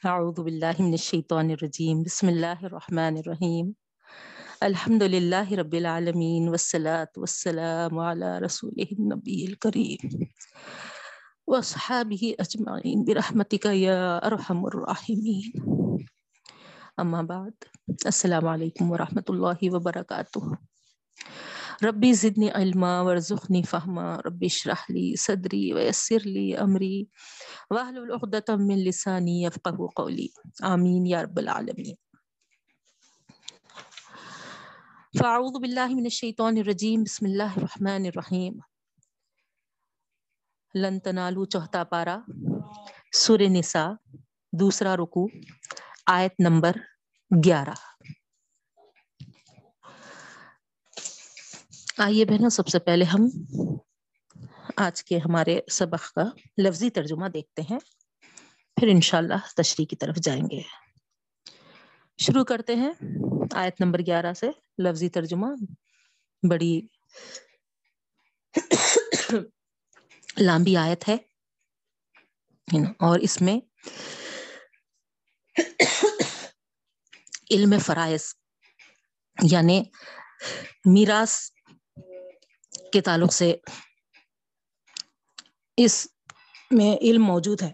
أعوذ بالله من الشيطان الرجيم. بسم الله الرحمن الرحيم. الحمد لله رب العالمين، والصلاة والسلام على رسوله النبي الكريم وأصحابه أجمعين. برحمتك يا أرحم الراحمين. أما بعد، السلام عليكم ورحمة الله وبركاته. ربي زدني علما وارزقني فهما ربي اشرح لي صدري ويسر لي أمري واحلل عقدة من لساني يفقه قولي آمين يا رب العالمين فأعوذ بالله من الشيطان الرجيم بسم الله الرحمن الرحيم لن تنالو چوتھا پارا. سور نساء، دوسرا رکو آیت نمبر گیارہ. آئیے بہنوں، سب سے پہلے ہم آج کے ہمارے سبق کا لفظی ترجمہ دیکھتے ہیں۔ پھر انشاءاللہ تشریح کی طرف جائیں گے۔ شروع کرتے ہیں آیت نمبر گیارہ سے لفظی ترجمہ۔ بڑی لمبی آیت ہے۔ اور اس میں علم فرائض یعنی میراث کے تعلق سے اس میں علم موجود ہے۔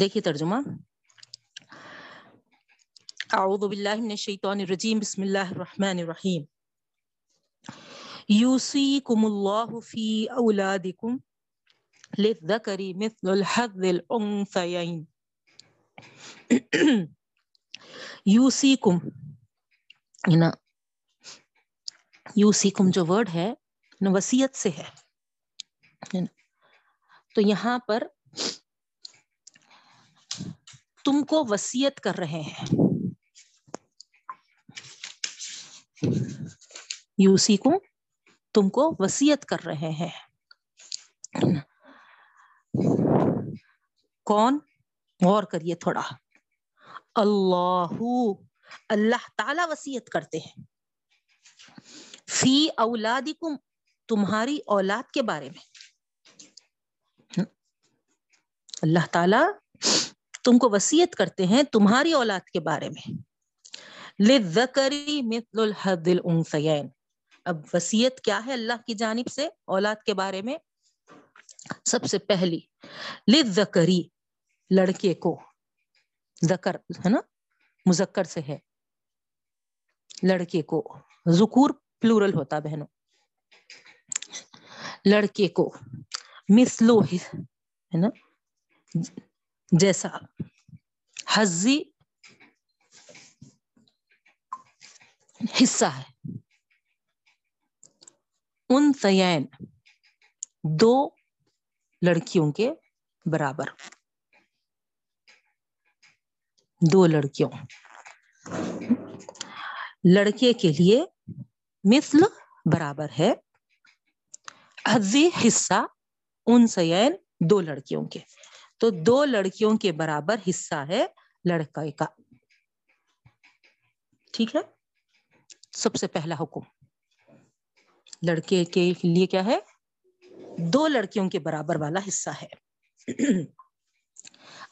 دیکھیے ترجمہ۔ اعوذ باللہ من الشیطان الرجیم، بسم اللہ الرحمن الرحیم۔ یوسیکم اللہ فی اولادکم للذکر مثل الحظ الانثیین یوسیکم نا؟ یوسیکم جو ورڈ ہے وسیعت سے ہے تو یہاں پر تم کو وسیعت کر رہے ہیں۔ یوسی کو تم کو وسیعت کر رہے ہیں۔ کون؟ غور کریے تھوڑا۔ اللہ اللہ تعالی وسیعت کرتے ہیں۔ فی اولادکم، تمہاری اولاد کے بارے میں۔ اللہ تعالی تم کو وسیعت کرتے ہیں تمہاری اولاد کے بارے میں۔ مثل الحد الانثیین۔ اب وسیعت کیا ہے اللہ کی جانب سے اولاد کے بارے میں؟ سب سے پہلی، للذکری، لڑکے کو۔ ذکر، ہے نا؟ مذکر سے ہے۔ لڑکے کو۔ ذکور پلورل ہوتا بہنوں۔ لڑکے کو۔ مثلو ہے نا؟ جیسا۔ حزی حصہ ہے۔ ان سین دو لڑکیوں کے برابر۔ دو لڑکیوں۔ لڑکے کے لیے مثل برابر ہے۔ حصہ ان سین یعنی دو لڑکیوں کے۔ تو دو لڑکیوں کے برابر حصہ ہے لڑکے کا۔ ٹھیک ہے؟ سب سے پہلا حکم۔ لڑکے کے لیے کیا ہے؟ دو لڑکیوں کے برابر والا حصہ ہے۔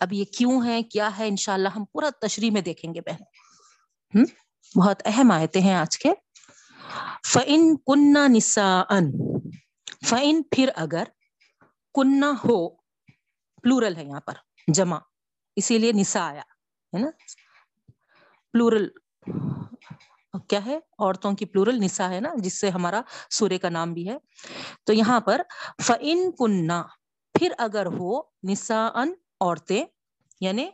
اب یہ کیوں ہے؟ کیا ہے؟ انشاءاللہ ہم پورا تشریح میں دیکھیں گے بہن۔ بہت اہم آیتیں ہیں آج کے۔ فَإِن کننا نساءن فَإِن پھر اگر کننا ہو، پلورل ہے یہاں پر، جمع۔ اسی لیے نسا آیا، ہے نا؟ پلورل۔ کیا ہے؟ عورتوں کی پلورل نسا ہے نا، جس سے ہمارا سورے کا نام بھی ہے۔ تو یہاں پر فَإِن کننا پھر اگر ہو نسا ان عورتیں یعنی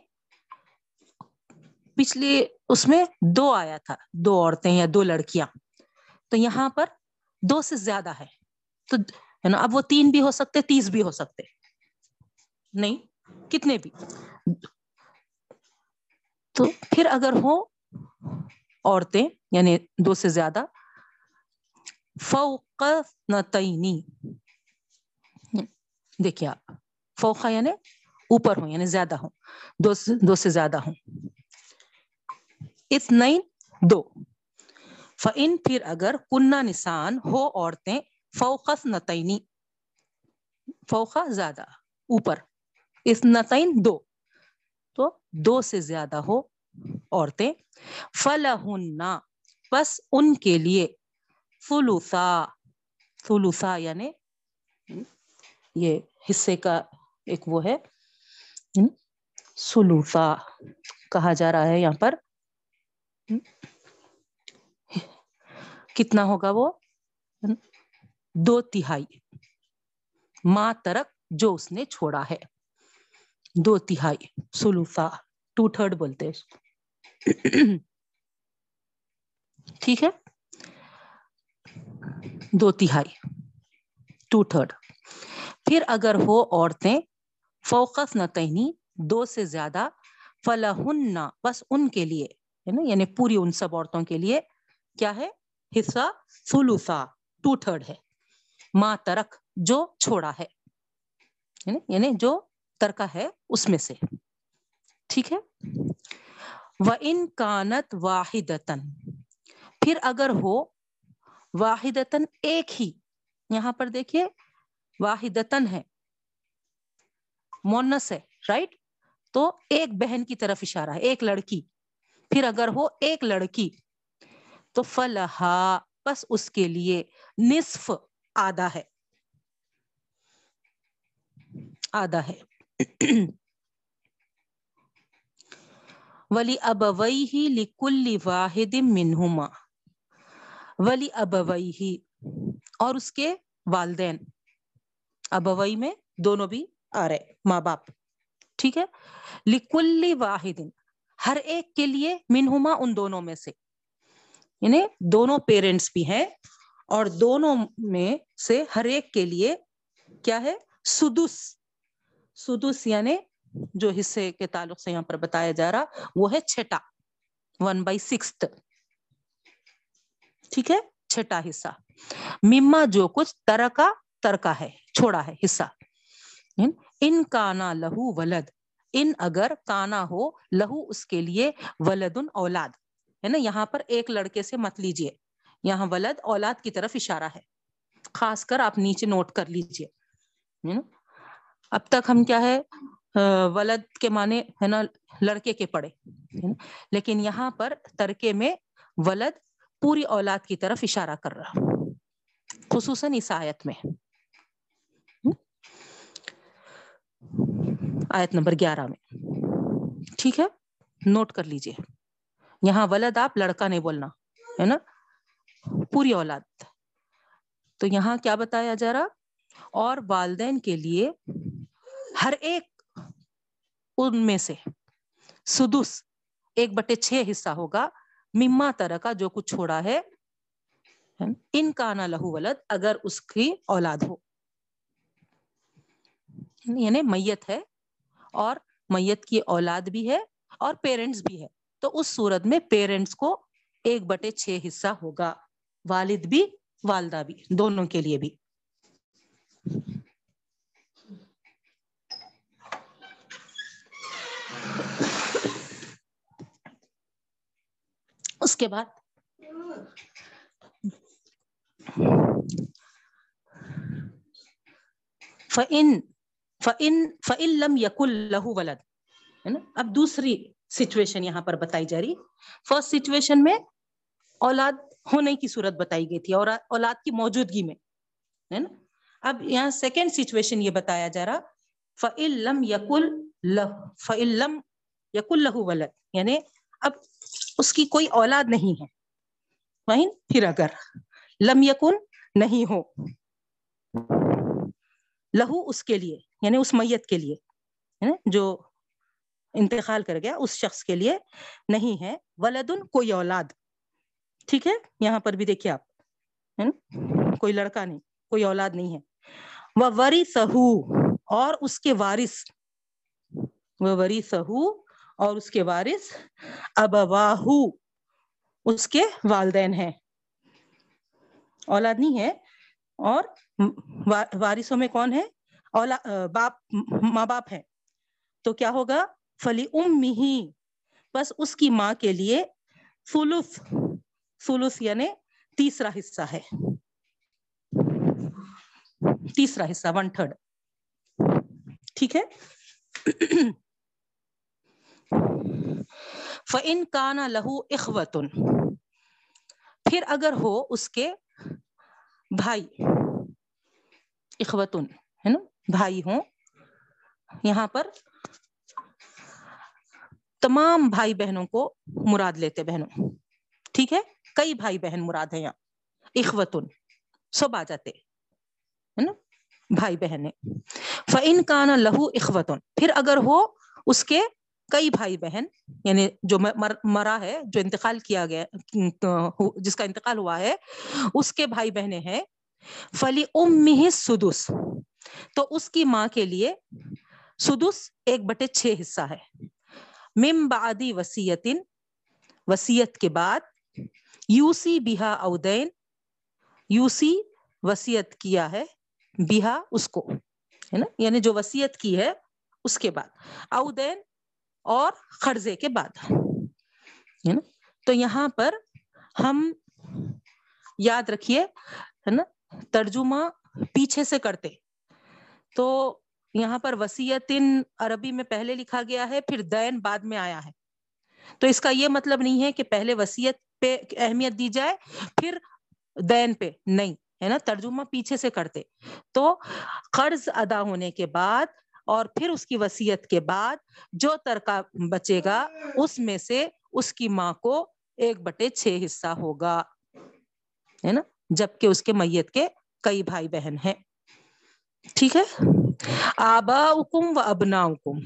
پچھلے اس میں دو آیا تھا، دو عورتیں یا دو لڑکیاں۔ تو یہاں پر دو سے زیادہ ہے۔ تو ہے نا، اب وہ تین بھی ہو سکتے، تیس بھی ہو سکتے۔ نہیں، کتنے بھی۔ تو پھر اگر ہو عورتیں یعنی دو سے زیادہ، فوق نتینی دیکھیے آپ فوقا یعنی اوپر ہوں یعنی زیادہ ہوں، دو سے دو سے زیادہ ہوں۔ اس نئی دو۔ فن پھر اگر کنہ نسان ہو عورتیں فوقس نتعینی فوقا زیادہ، اوپر۔ اس نتعین دو۔ تو دو سے زیادہ ہو عورتیں فلہن بس ان کے لیے فلوسا فلوسا یعنی یہ حصے کا ایک وہ ہے سلوسا کہا جا رہا ہے یہاں پر۔ کتنا ہوگا وہ؟ دو تہائی۔ ماں ترک جو اس نے چھوڑا ہے۔ دو تہائی۔ سلوفا ٹو تھرڈ بولتے ٹھیک ہے؟ دو تہائی ٹو تھرڈ پھر اگر ہو عورتیں فوکس نہ تہنی دو سے زیادہ فلاحن بس ان کے لیے، ہے نا؟ یعنی پوری ان سب عورتوں کے لیے کیا ہے؟ حصہ فلوسا ٹو تھرڈ ہے۔ ماں ترک جو چھوڑا ہے یعنی جو ترکا ہے، اس میں سے۔ ٹھیک ہے؟ وہ ان کانت واحد پھر اگر ہو واحد ایک ہی، یہاں پر دیکھیے واحد ہے، مونس ہے رائٹ تو ایک بہن کی طرف اشارہ ہے، ایک لڑکی۔ پھر اگر ہو ایک لڑکی، تو فلحا بس اس کے لیے نصف آدھا ہے آدھا ہے۔ ولی ابوئی ہی لکل واحد منہما، ولی ابوئی ہی اور اس کے والدین۔ ابوئی میں دونوں بھی آ رہے، ماں باپ۔ ٹھیک ہے؟ لکل واحد، ہر ایک کے لیے منہما ان دونوں میں سے۔ یعنی دونوں پیرنٹس بھی ہیں اور دونوں میں سے ہر ایک کے لیے کیا ہے؟ سدس۔ سدس یعنی جو حصے کے تعلق سے یہاں پر بتایا جا رہا، وہ ہے چھٹا ون بائی سکس ٹھیک ہے؟ چھٹا حصہ۔ مما جو کچھ ترکا ترکا ہے، چھوڑا ہے، حصہ۔ ان کانا لہو ولد۔ ان اگر کانا ہو، لہو اس کے لیے ولد اولاد۔ ہے نا؟ یہاں پر ایک لڑکے سے مت لیجیے۔ یہاں ولد اولاد کی طرف اشارہ ہے۔ خاص کر آپ نیچے نوٹ کر لیجیے۔ اب تک ہم کیا ہے؟ ولد کے معنی ہے نا، لڑکے کے پڑے لیکن یہاں پر ترکے میں ولد پوری اولاد کی طرف اشارہ کر رہا، خصوصاً اس آیت میں آیت نمبر گیارہ میں، ٹھیک ہے؟ نوٹ کر لیجیے۔ یہاں ولد آپ لڑکا نہیں بولنا، ہے نا؟ پوری اولاد۔ تو یہاں کیا بتایا جا رہا؟ اور والدین کے لیے ہر ایک ان میں سے سدس، ایک بٹے چھ حصہ ہوگا، مما طرح کا جو کچھ چھوڑا ہے، ان کا نا لہو ولد اگر اس کی اولاد ہو۔ یعنی میت ہے اور میت کی اولاد بھی ہے اور پیرنٹس بھی ہے۔ تو اس صورت میں پیرنٹس کو ایک بٹے چھ حصہ ہوگا، والد بھی، والدہ بھی، دونوں کے لیے بھی۔ اس کے بعد۔ فن فن فعلم یق لہو ولد۔ ہے نا؟ اب دوسری سچویشن یہاں پر بتائی جا رہی۔ فرسٹ سچویشن میں اولاد ہونے کی صورت بتائی گئی تھی اور اولاد کی موجودگی میں۔ ہے نا؟ اب یہاں سیکنڈ سچویشن یہ بتایا جا رہا۔ فعلم یقل فعلم یقل لہو ولد۔ یعنی اب اس کی کوئی اولاد نہیں ہے۔ وہیں پھر اگر لم یکن نہیں ہو، لہو اس کے لیے یعنی اس میت کے لیے جو انتقال کر گیا، اس شخص کے لیے نہیں ہے۔ ولدن کوئی اولاد۔ ٹھیک ہے، یہاں پر بھی دیکھیے آپ کوئی لڑکا نہیں، کوئی اولاد نہیں ہے۔ وہ وری سہو اور اس کے وارث۔ وہ وری سہو اور اس کے وارث ابواہو، اس کے والدین ہیں۔ اولاد نہیں ہے، اور وارثوں میں کون ہے؟ اولا، باپ، ماں باپ ہے تو کیا ہوگا؟ فلی ام ہی بس اس کی ماں کے لیے فلف سولس یعنی تیسرا حصہ ہے۔ تیسرا حصہ ون تھرڈ ٹھیک ہے؟ فن کانا لہو اخوتن پھر اگر ہو اس کے بھائی اخوتن ہے نا؟ بھائی ہوں، یہاں پر تمام بھائی بہنوں کو مراد لیتے بہنوں، ٹھیک ہے؟ کئی بھائی بہن مراد ہے یہاں اخوتن سب آ جاتے، ہے نا؟ بھائی بہن فعن کانا لہو اخوتن پھر اگر ہو اس کے کئی بھائی بہن یعنی جو مرا ہے، جو انتقال کیا گیا جس کا انتقال ہوا ہے، اس کے بھائی بہنیں ہیں، فلی ام سدس۔ تو اس کی ماں کے لیے سدس ایک بٹے چھ حصہ ہے۔ مم بادی وسیعتن وسیعت کے بعد یوسی بہا اودین، یوسی وسیعت کیا ہے، بہا اس کو، ہے نا؟ یعنی جو وسیعت کی ہے، اس کے بعد۔ اودین اور قرضے کے بعد۔ ہے نا؟ تو یہاں پر ہم یاد رکھیے، ہے نا؟ ترجمہ پیچھے سے کرتے۔ تو یہاں پر وسیعت عربی میں پہلے لکھا گیا ہے، پھر دین بعد میں آیا ہے۔ تو اس کا یہ مطلب نہیں ہے کہ پہلے وسیعت پہ اہمیت دی جائے، پھر دین پہ۔ نہیں، ہے نا؟ ترجمہ پیچھے سے کرتے۔ تو قرض ادا ہونے کے بعد اور پھر اس کی وسیعت کے بعد جو ترکا بچے گا، اس میں سے اس کی ماں کو ایک بٹے چھ حصہ ہوگا، ہے نا؟ جبکہ اس کے میت کے کئی بھائی بہن ہیں۔ ٹھیک ہے؟ آبا حکم و ابنا حکم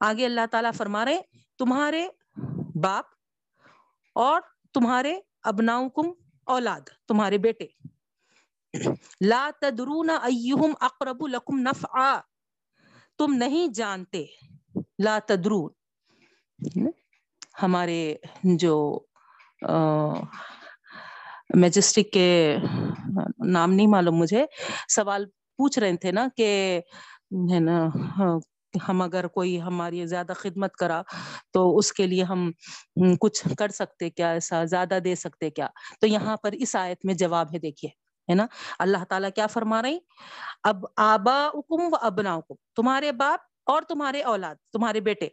آگے اللہ تعالیٰ فرما رہے تمہارے باپ اور تمہارے ابنا حکم اولاد، تمہارے بیٹے۔ لا تدرون ایہم اقرب لکم نفعا۔ تم نہیں جانتے۔ لا تدرون۔ ہمارے جو میجسٹک کے نام نہیں معلوم مجھے، سوال پوچھ رہے تھے نا کہ، ہے نا، ہم اگر کوئی ہماری زیادہ خدمت کرا تو اس کے لیے ہم کچھ کر سکتے کیا، ایسا زیادہ دے سکتے کیا؟ تو یہاں پر اس آیت میں جواب ہے، دیکھیے۔ ہے نا؟ اللہ تعالیٰ کیا فرما رہی اب آبا حکم و ابنا حکم تمہارے باپ اور تمہارے اولاد، تمہارے بیٹے،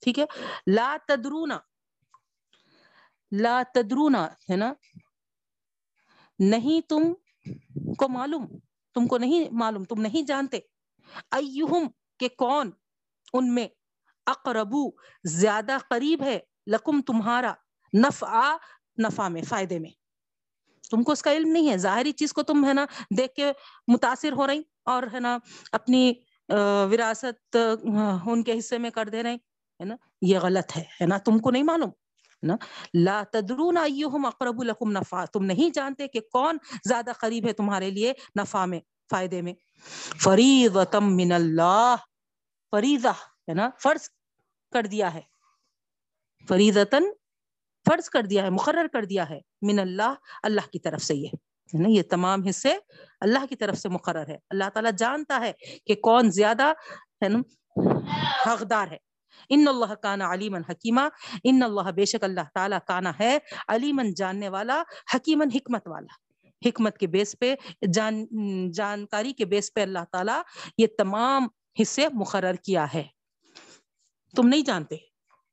ٹھیک ہے؟ لا تدرونا لا تدرونا ہے نا؟ نہیں تم کو معلوم، تم کو نہیں معلوم، تم نہیں جانتے۔ ایہم، کہ کون؟ ان میں اقربو، زیادہ قریب ہے، لکم تمہارا نفع نفع میں، فائدے میں۔ تم کو اس کا علم نہیں ہے۔ ظاہری چیز کو تم ہے نا دیکھ کے متاثر ہو رہی اور ہے نا اپنی وراثت ان کے حصے میں کر دے رہے ہے نا؟ یہ غلط ہے ہے نا؟ تم کو نہیں معلوم نا؟ لا تدرون ایہم اقرب لکم نفع۔ تم نہیں جانتے کہ کون زیادہ قریب ہے تمہارے لیے نفع میں، فائدے میں۔ فریضتم من اللہ، فریضہ، ہے نا؟ فرض کر دیا ہے۔ فریضتن فرض کر دیا ہے، مقرر کر دیا ہے، من اللہ اللہ کی طرف سے یہ۔ نا، یہ تمام حصے اللہ کی طرف سے مقرر ہے۔ اللہ تعالیٰ جانتا ہے کہ کون زیادہ، ہے نا، حقدار ہے۔ ان اللہ کانا علیمن حکیمہ ان اللہ بے شک اللہ تعالیٰ کانا ہے علیمن جاننے والا حکیمن حکمت والا۔ حکمت کے بیس پہ، جان، جانکاری کے بیس پہ اللہ تعالیٰ یہ تمام حصے مقرر کیا ہے۔ تم نہیں جانتے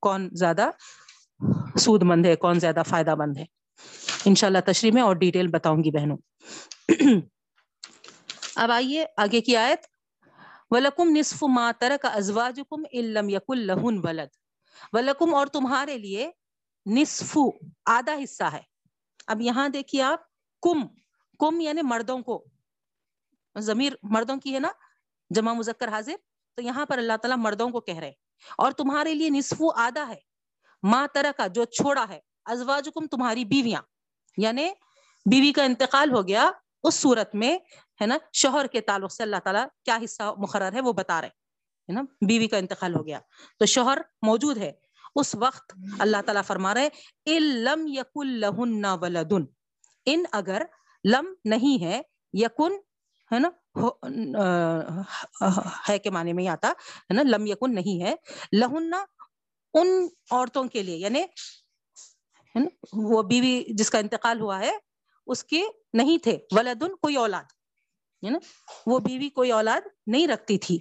کون زیادہ سود مند ہے، کون زیادہ فائدہ مند ہے؟ انشاءاللہ تشریح میں اور ڈیٹیل بتاؤں گی بہنوں۔ اب آئیے آگے کی آیت۔ ولکم نصف ما ترک ازواجکم ان لم یکن لہن ولد۔ ولکم اور تمہارے لیے نصف آدھا حصہ ہے۔ اب یہاں دیکھیے آپ، کم کم یعنی مردوں کو۔ ضمیر مردوں کی ہے نا، جمع مذکر حاضر۔ تو یہاں پر اللہ تعالیٰ مردوں کو کہہ رہے اور تمہارے لیے نصف آدھا ہے۔ ماں طرح کا جو چھوڑا ہے، ازواجکم تمہاری بیویاں یعنی بیوی کا انتقال ہو گیا اس صورت میں، ہے نا، شوہر کے تعلق سے اللہ تعالیٰ کیا حصہ مقرر ہے وہ بتا رہے ہے نا، بیوی کا انتقال ہو گیا۔ تو شوہر موجود ہے۔ اس وقت اللہ تعالیٰ فرما رہے لم یقن لہن ولدن۔ ان اگر لم نہیں ہے یقن ہے نا ہے کے معنی میں آتا، ہے نا، لم یکن نہیں ہے، لہن ان عورتوں کے لیے یعنی وہ بیوی جس کا انتقال ہوا ہے، اس کے نہیں تھے۔ ولدن کوئی اولاد، ہے نا، وہ بیوی کوئی اولاد نہیں رکھتی تھی۔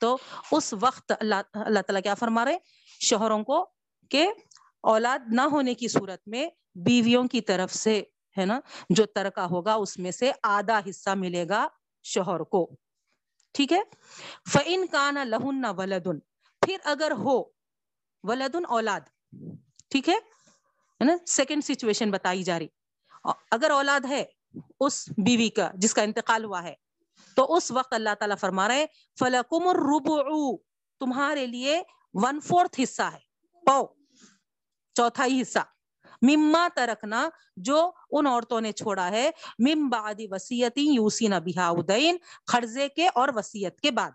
تو اس وقت اللہ اللہ تعالیٰ کیا فرما رہے شوہروں کو کہ اولاد نہ ہونے کی صورت میں بیویوں کی طرف سے، ہے نا، جو ترکا ہوگا، اس میں سے آدھا حصہ ملے گا شوہر کو۔ ٹھیک ہے؟ فعن کا نہ لہن نہ ولدن پھر اگر ہو ولدن اولاد، ٹھیک ہے؟ نا؟ سیکنڈ سچویشن بتائی جا رہی۔ اگر اولاد ہے اس بیوی کا جس کا انتقال ہوا ہے، تو اس وقت اللہ تعالیٰ فرما رہے فلکم الربع، تمہارے لیے ون فورتھ حصہ ہے۔ پو چوتھائی حصہ۔ مما ترکنا، جو ان عورتوں نے چھوڑا ہے مم بعد وسیعتی یوسین بہا ادین قرضے کے اور وسیعت کے بعد۔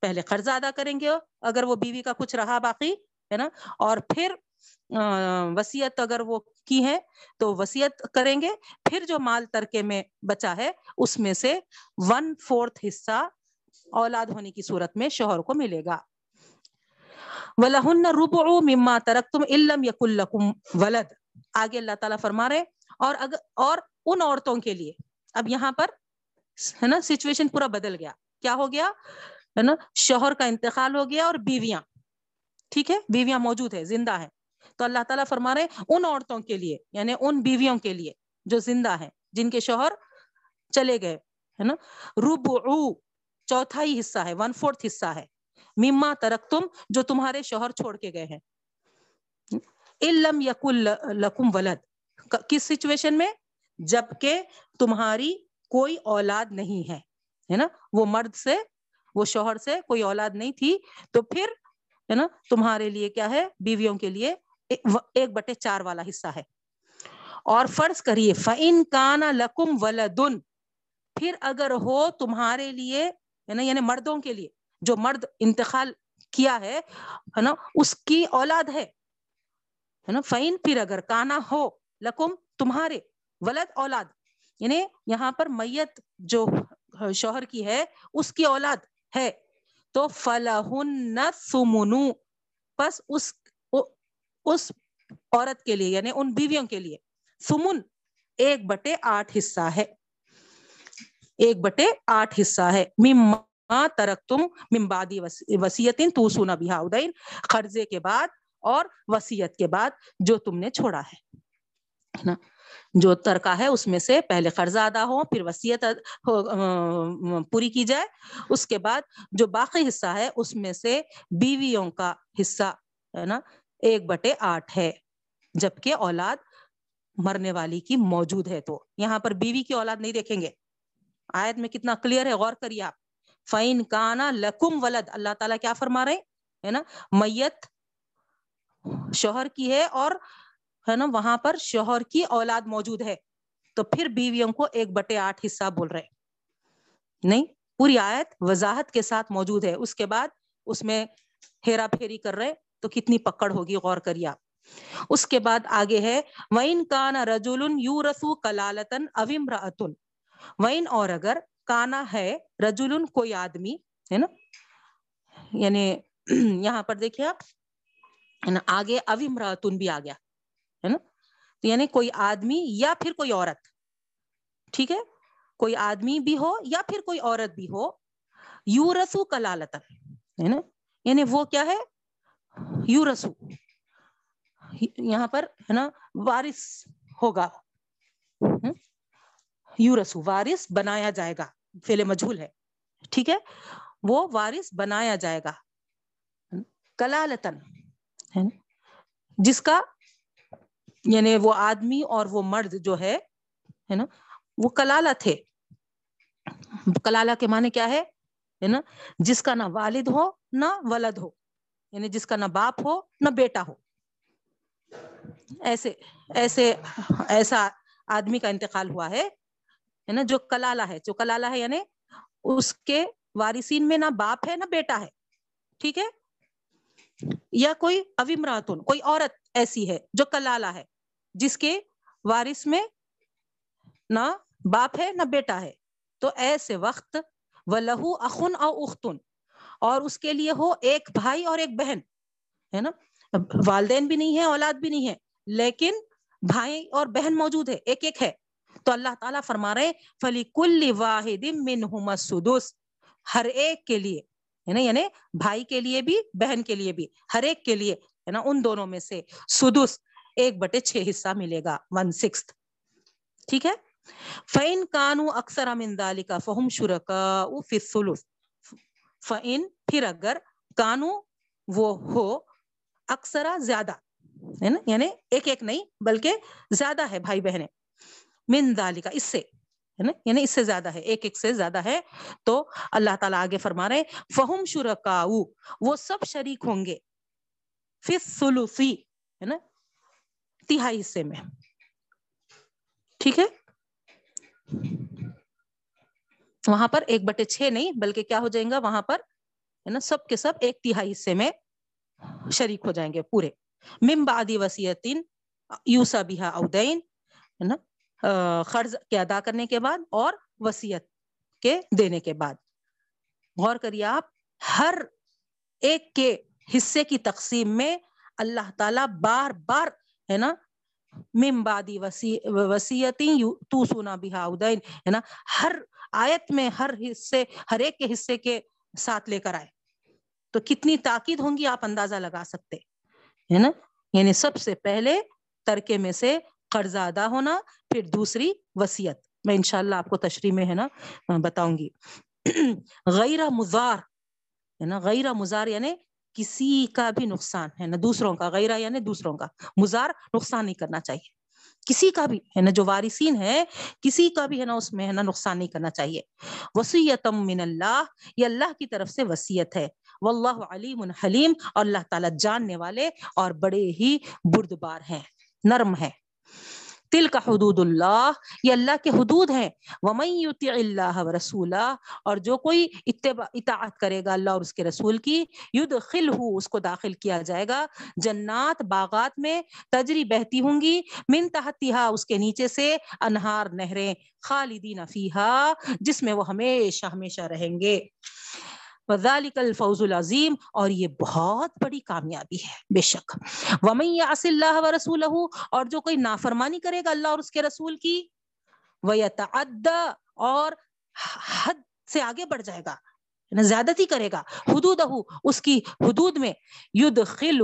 پہلے قرض ادا کریں گے، اگر وہ بیوی کا کچھ رہا باقی ہے نا؟ اور پھر وسیعت اگر وہ کی ہے تو وسیعت کریں گے۔ پھر جو مال ترکے میں بچا ہے، اس میں سے ون فورتھ حصہ اولاد ہونے کی صورت میں شوہر کو ملے گا۔ وَلَهُنَّ رُبُعُ مِمَّا تَرَكْتُمْ إِلَّمْ يَكُلْ لَكُمْ وَلَدْ۔ آگے اللہ تعالیٰ فرما رہے اور اگر اور ان عورتوں کے لیے۔ اب یہاں پر، ہے نا؟ سچویشن پورا بدل گیا۔ کیا ہو گیا؟ ہے نا؟ شوہر کا انتقال ہو گیا اور بیویاں۔ ٹھیک ہے؟ بیویاں موجود ہے زندہ ہے تو اللہ تعالیٰ فرما رہے ان عورتوں کے لیے یعنی ان بیویوں کے لیے جو زندہ ہیں، جن کے شوہر چلے گئے، ہے نا؟ روب چوتھائی حصہ ہے ون فورتھ حصہ ہے۔ مما ترک تم جو تمہارے شوہر چھوڑ کے گئے ہیں۔ علم یقل لکم ولد۔ کس سچویشن میں؟ جبکہ تمہاری کوئی اولاد نہیں ہے ہے نا؟ وہ مرد سے، وہ شوہر سے کوئی اولاد نہیں تھی۔ تو پھر ہے نا؟ تمہارے لیے کیا ہے؟ بیویوں کے لیے ایک بٹے چار والا حصہ ہے۔ اور فرض کریے فعن کانا لکم ولدن پھر اگر ہو تمہارے لیے یعنی-, یعنی مردوں کے لیے، جو مرد انتقال کیا ہے نا؟ اس کی اولاد ہے۔ نا؟ فعین پھر اگر کانا ہو لکم تمہارے ولد اولاد یعنی یہاں پر میت جو شوہر کی ہے، اس کی اولاد ہے۔ تو فلاحن سمنو بس اس اس عورت کے لیے یعنی ان بیویوں کے لیے۔ سمن ایک بٹے آٹھ حصہ ہے۔ ایک بٹے آٹھ حصہ ہے۔ مما ترک تم ممبادی وسیعت تو سونا بہا ادین قرضے کے بعد اور وسیعت کے بعد جو تم نے چھوڑا ہے۔ نا؟ جو ترکا ہے، اس میں سے پہلے قرضہ ادا ہو پھر وسیعت پوری کی جائے۔ اس کے بعد جو باقی حصہ ہے، اس میں سے بیویوں کا حصہ، ہے نا، ایک بٹے آٹھ ہے، جبکہ اولاد مرنے والی کی موجود ہے۔ تو یہاں پر بیوی کی اولاد نہیں دیکھیں گے۔ آیت میں کتنا کلیئر ہے، غور کریے آپ۔ فائن کانا لکم ولد، اللہ تعالیٰ کیا فرما رہے ہے نا، میت شوہر کی ہے اور ہے نا، وہاں پر شوہر کی اولاد موجود ہے۔ تو پھر بیویوں کو ایک بٹے آٹھ حصہ بول رہے نہیں، پوری آیت وضاحت کے ساتھ موجود ہے۔ اس کے بعد اس میں ہیرا پھیری کر رہے تو کتنی پکڑ ہوگی، غور کریے آپ۔ اس کے بعد آگے ہے وین کانا رجول یو رسو کلالتن اویم رتن وین اور اگر کانا ہے رجول کوئی آدمی، ہے نا یعنی یہاں پر دیکھیے آپ آگے اویم رتن بھی آ گیا۔ ہے نا؟ یعنی کوئی آدمی یا پھر کوئی عورت، ٹھیک ہے؟ کوئی آدمی بھی ہو یا پھر کوئی عورت بھی ہو یو رسو کلالتن، ہے نا؟ یعنی وہ کیا ہے؟ یو رسو یہاں پر، ہے نا؟ وارث ہوگا۔ یو رسو وارث بنایا جائے گا۔ فیل مجھول ہے، ٹھیک ہے؟ وہ وارث بنایا جائے گا۔ کلالتن جس کا یعنی وہ آدمی اور وہ مرد جو ہے نا، وہ کلالا تھے۔ کلالا کے معنی کیا ہے؟ نا، جس کا نہ والد ہو، نہ ولد ہو۔ یعنی جس کا نہ باپ ہو، نہ بیٹا ہو۔ ایسے ایسے، ایسا آدمی کا انتقال ہوا ہے نا، جو کلالا ہے۔ جو کلالا ہے یعنی اس کے وارثین میں نہ باپ ہے، نہ بیٹا ہے۔ ٹھیک ہے؟ یا کوئی اویمراتن کوئی عورت ایسی ہے جو کلالا ہے، جس کے وارث میں نہ باپ ہے، نہ بیٹا ہے۔ تو ایسے وقت و لہو اخن او اختن اور اس کے لیے ہو ایک بھائی اور ایک بہن، ہے نا؟ والدین بھی نہیں ہے اولاد بھی نہیں ہے لیکن بھائی اور بہن موجود ہے، ایک ایک ہے۔ تو اللہ تعالیٰ فرما رہے فلی کل واحد سدس ہر ایک کے لیے ہے نا؟ یعنی بھائی کے لیے بھی، بہن کے لیے بھی، ہر ایک کے لیے، ہے نا؟ ان دونوں میں سے سدس، ایک بٹے چھ حصہ ملے گا ون سکس ٹھیک ہے؟ فعن کانو اکثر امندالی کا فہم شرکا فلس فعن پھر اگر کانو وہ ہو، اکثر زیادہ، ہے نا؟ یعنی ایک ایک نہیں، بلکہ زیادہ ہے بھائی بہنیں. من دالی کا اس سے. ہے نا؟ یعنی اس سے زیادہ ہے، ایک ایک سے زیادہ ہے۔ تو اللہ تعالیٰ آگے فرما رہے فہم شرکا وہ سب شریک ہوں گے۔ فی ہے نا؟ تہائی حصے میں۔ ٹھیک ہے؟ وہاں پر ایک بٹے چھ نہیں، بلکہ کیا ہو جائیں گا؟ وہاں پر، ہے نا؟ سب کے سب ایک تہائی حصے میں شریک ہو جائیں گے پورے۔ ممبادی وسیعتین یوسا بیہا اودین ہے نا؟ قرض کے ادا کرنے کے بعد اور وسیعت کے دینے کے بعد۔ غور کریے آپ، ہر ایک کے حصے کی تقسیم میں اللہ تعالی بار بار ہے نا ممبادی وسیعتی تو سونا بہا ادین، ہے نا، ہر آیت میں ہر حصے، ہر ایک کے حصے کے ساتھ لے کر آئے۔ تو کتنی تاکید ہوں گی آپ اندازہ لگا سکتے، ہے نا؟ یعنی سب سے پہلے ترکے میں سے قرض ادا ہونا، پھر دوسری وسیعت میں انشاءاللہ آپ کو تشریح میں ہے نا بتاؤں گی۔ غیر مزار ہے نا، غیر مزار یعنی کسی کا بھی نقصان، ہے نا، دوسروں کا غیرہ یعنی دوسروں کا۔ مزار نقصان نہیں کرنا چاہیے۔ کسی کا بھی، ہے نا، جو وارثین ہے کسی کا بھی، ہے نا، اس میں، ہے نا، نقصان نہیں کرنا چاہیے۔ وسیعتم من اللہ، یہ اللہ کی طرف سے وسیعت ہے۔ واللہ علیم حلیم، اور اللہ تعالیٰ جاننے والے اور بڑے ہی بردبار ہیں، نرم ہے تل کا حدود اللہ، یہ اللہ کے حدود ہیں۔ ومن اللہ و رسولہ اور جو کوئی اطاعت کرے گا اللہ اور اس کے رسول کی یدخل اس کو داخل کیا جائے گا۔ جنات، باغات میں تجری بہتی ہوں گی۔ من تحتیہا اس کے نیچے سے انہار نہریں خالدین فیہا، جس میں وہ ہمیشہ ہمیشہ رہیں گے۔ وذالک الفوز العظیم اور یہ بہت بڑی کامیابی ہے، بے شک۔ ومن یعص اللہ ورسولہ، اور جو کوئی نافرمانی کرے گا اللہ اور اس کے رسول کی ویتعدى اور حد سے آگے بڑھ جائے گا۔ یعنی زیادتی کرے گا۔ حدود اس کی حدود میں یدخل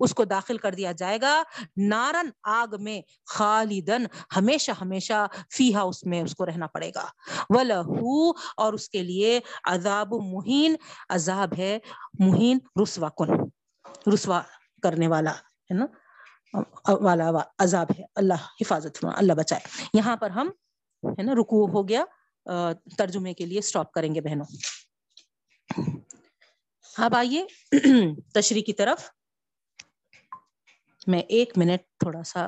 اس کو داخل کر دیا جائے گا۔ نارن آگ میں، خالدن، ہمیشہ ہمیشہ فیہا اس میں اس کو رہنا پڑے گا۔ ولہو اور اس کے لیے عذاب مہین، عذاب ہے مہین رسوا کن رسوا کرنے والا، ہے نا؟ والا عذاب ہے۔ اللہ حفاظت اللہ بچائے۔ یہاں پر ہم، ہے نا، رکوع ہو گیا۔ ترجمے کے لیے سٹاپ کریں گے بہنوں۔ اب آئیے تشریح کی طرف۔ میں ایک منٹ تھوڑا سا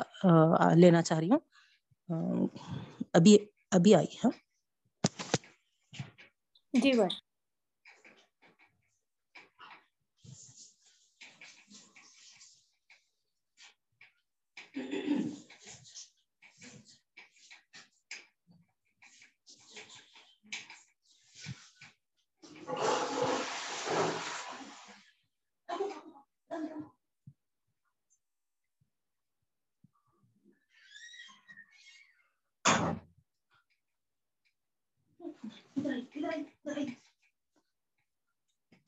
لینا چاہ رہی ہوں۔ ابھی ابھی آئی ہے جی بھائی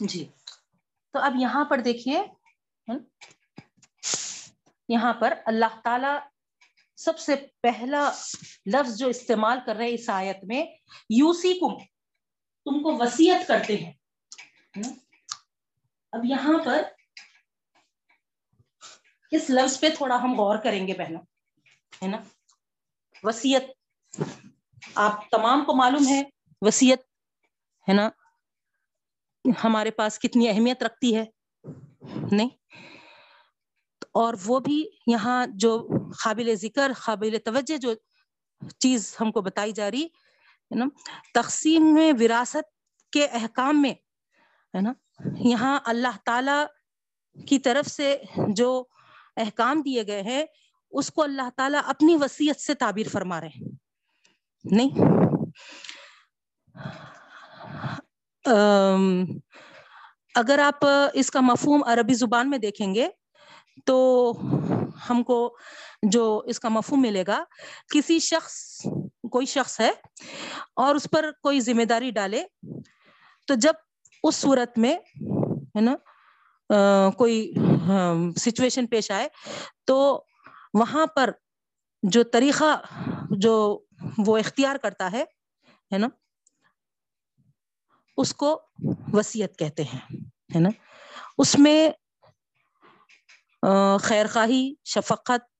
جی۔ تو اب یہاں پر دیکھیے یہاں پر اللہ تعالی سب سے پہلا لفظ جو استعمال کر رہے اس آیت میں یوسی کم تم کو وسیعت کرتے ہیں۔ اب یہاں پر اس لفظ پہ تھوڑا ہم غور کریں گے بہنوں، ہے نا؟ وسیعت آپ تمام کو معلوم ہے۔ وسیعت، ہے نا؟ ہمارے پاس کتنی اہمیت رکھتی ہے؟ نہیں۔ اور وہ بھی یہاں جو قابل ذکر، قابل توجہ جو چیز ہم کو بتائی جا رہی، ہے نا؟ تقسیم میں وراثت کے احکام میں، ہے نا؟ یہاں اللہ تعالی کی طرف سے جو احکام دیے گئے ہیں، اس کو اللہ تعالیٰ اپنی وسیعت سے تعبیر فرما رہے ہیں۔ نہیں۔ اگر آپ اس کا مفہوم عربی زبان میں دیکھیں گے تو ہم کو جو اس کا مفہوم ملے گا، کسی شخص، کوئی شخص ہے اور اس پر کوئی ذمہ داری ڈالے، تو جب اس صورت میں، ہے نا کوئی سچویشن پیش آئے، تو وہاں پر جو طریقہ، جو وہ اختیار کرتا ہے ہے نا اس کو وسیعت کہتے ہیں، ہے نا؟ اس میں خیر خواہی شفقت،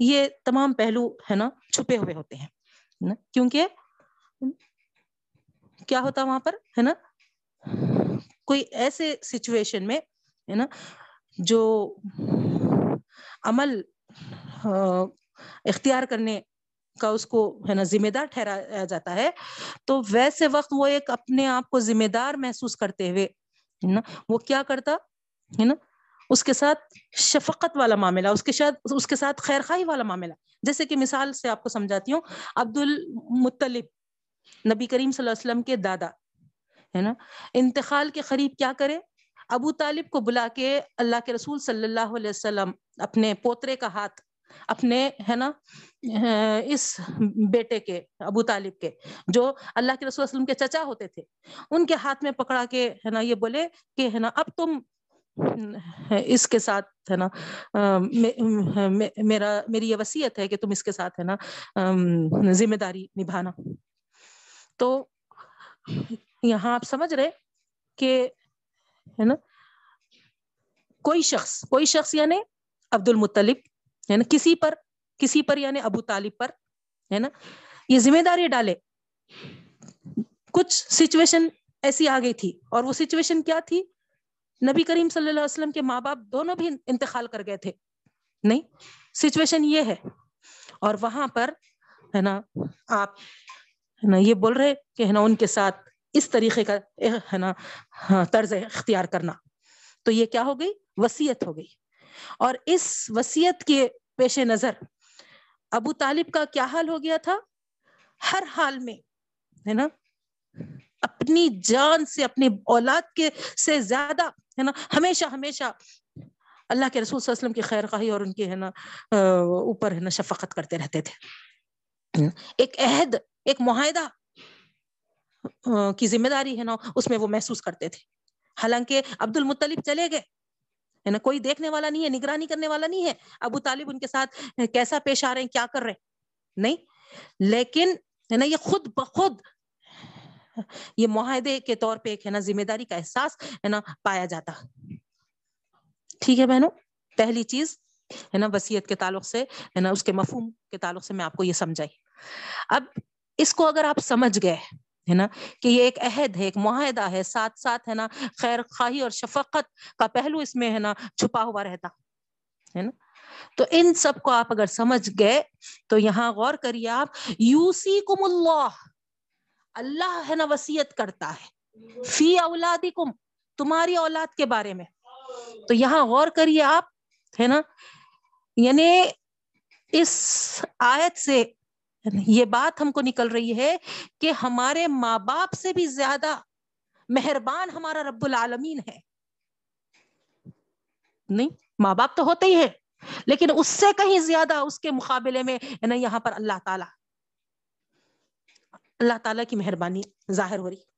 یہ تمام پہلو، ہے نا، چھپے ہوئے ہوتے ہیں کیونکہ کیا ہوتا وہاں پر، ہے نا؟ کوئی ایسے سچویشن میں، ہے نا، جو عمل اختیار کرنے کا اس کو، ہے نا، ذمہ دار ٹھہرایا جاتا ہے۔ تو ویسے وقت وہ ایک اپنے آپ کو ذمہ دار محسوس کرتے ہوئے نا، وہ کیا کرتا، ہے نا، اس کے ساتھ شفقت والا معاملہ، اس کے ساتھ، اس کے ساتھ خیر خواہی والا معاملہ۔ جیسے کہ مثال سے آپ کو سمجھاتی ہوں عبد المطلب نبی کریم صلی اللہ علیہ وسلم کے دادا، ہے نا، انتقال کے قریب کیا کرے ابو طالب کو بلا کے اللہ کے رسول صلی اللہ علیہ وسلم اپنے پوترے کا ہاتھ اپنے، ہے نا اس بیٹے کے، ابو طالب کے، جو اللہ کے رسول وسلم کے چچا ہوتے تھے، ان کے ہاتھ میں پکڑا کے، ہے نا، یہ بولے کہ، ہے نا، اب تم اس کے ساتھ، ہے نا میرا، میری یہ وسیعت ہے کہ تم اس کے ساتھ، ہے نا ذمہ داری نبھانا۔ تو یہاں آپ سمجھ رہے کہ، ہے نا، کوئی شخص کوئی شخص یعنی عبد المطلب ہے نا؟ کسی پر کسی پر یعنی ابو طالب پر، ہے نا؟ یہ ذمہ داری ڈالے۔ کچھ سچویشن ایسی آ گئی تھی۔ اور وہ سچویشن کیا تھی؟ نبی کریم صلی اللہ علیہ وسلم کے ماں باپ دونوں بھی انتقال کر گئے تھے۔ نہیں سچویشن یہ ہے۔ اور وہاں پر، ہے نا، آپ، ہے نا، یہ بول رہے کہ، ہے نا، ان کے ساتھ اس طریقے کا، ہے نا ہاں، طرز اختیار کرنا۔ تو یہ کیا ہو گئی؟ وسیعت ہو گئی۔ اور اس وسیعت کے پیش نظر ابو طالب کا کیا حال ہو گیا تھا؟ ہر حال میں، ہے نا، اپنی جان سے، اپنی اولاد کے سے زیادہ، ہے نا، ہمیشہ ہمیشہ اللہ کے رسول صلی اللہ علیہ وسلم کی خیر خواہی اور ان کی ہے نا اوپر، ہے نا، شفقت کرتے رہتے تھے۔ ایک عہد، ایک معاہدہ کی ذمہ داری، ہے نا، اس میں وہ محسوس کرتے تھے۔ حالانکہ عبد المطلب چلے گئے۔ ہے نا؟ کوئی دیکھنے والا نہیں ہے، نگرانی کرنے والا نہیں ہے۔ ابو طالب ان کے ساتھ کیسا پیش آ رہے ہیں؟ کیا کر رہے ہیں؟ نہیں۔ لیکن ہے نا، یہ خود بخود یہ معاہدے کے طور پہ ایک ہے نا، ذمہ داری کا احساس ہے نا، پایا جاتا۔ ٹھیک ہے بہنوں؟ پہلی چیز ہے نا وسیعت کے تعلق سے ہے نا، اس کے مفہوم کے تعلق سے میں آپ کو یہ سمجھائی۔ اب اس کو اگر آپ سمجھ گئے ہے نا، کہ یہ ایک عہد ہے، ایک معاہدہ ہے، ساتھ ساتھ ہے نا، خیر خواہی اور شفقت کا پہلو اس میں ہے نا چھپا ہوا رہتا ہے نا۔ تو ان سب کو آپ اگر سمجھ گئے، تو یہاں غور کریے آپ یوسی کم اللہ اللہ ہے نا وسیعت کرتا ہے۔ فی اولادی کم تمہاری اولاد کے بارے میں۔ تو یہاں غور کریے آپ، ہے نا یعنی اس آیت سے یہ بات ہم کو نکل رہی ہے کہ ہمارے ماں باپ سے بھی زیادہ مہربان ہمارا رب العالمین ہے۔ نہیں، ماں باپ تو ہوتے ہی ہے لیکن اس سے کہیں زیادہ اس کے مقابلے میں یعنی یہاں پر اللہ تعالی، اللہ تعالیٰ کی مہربانی ظاہر ہو رہی۔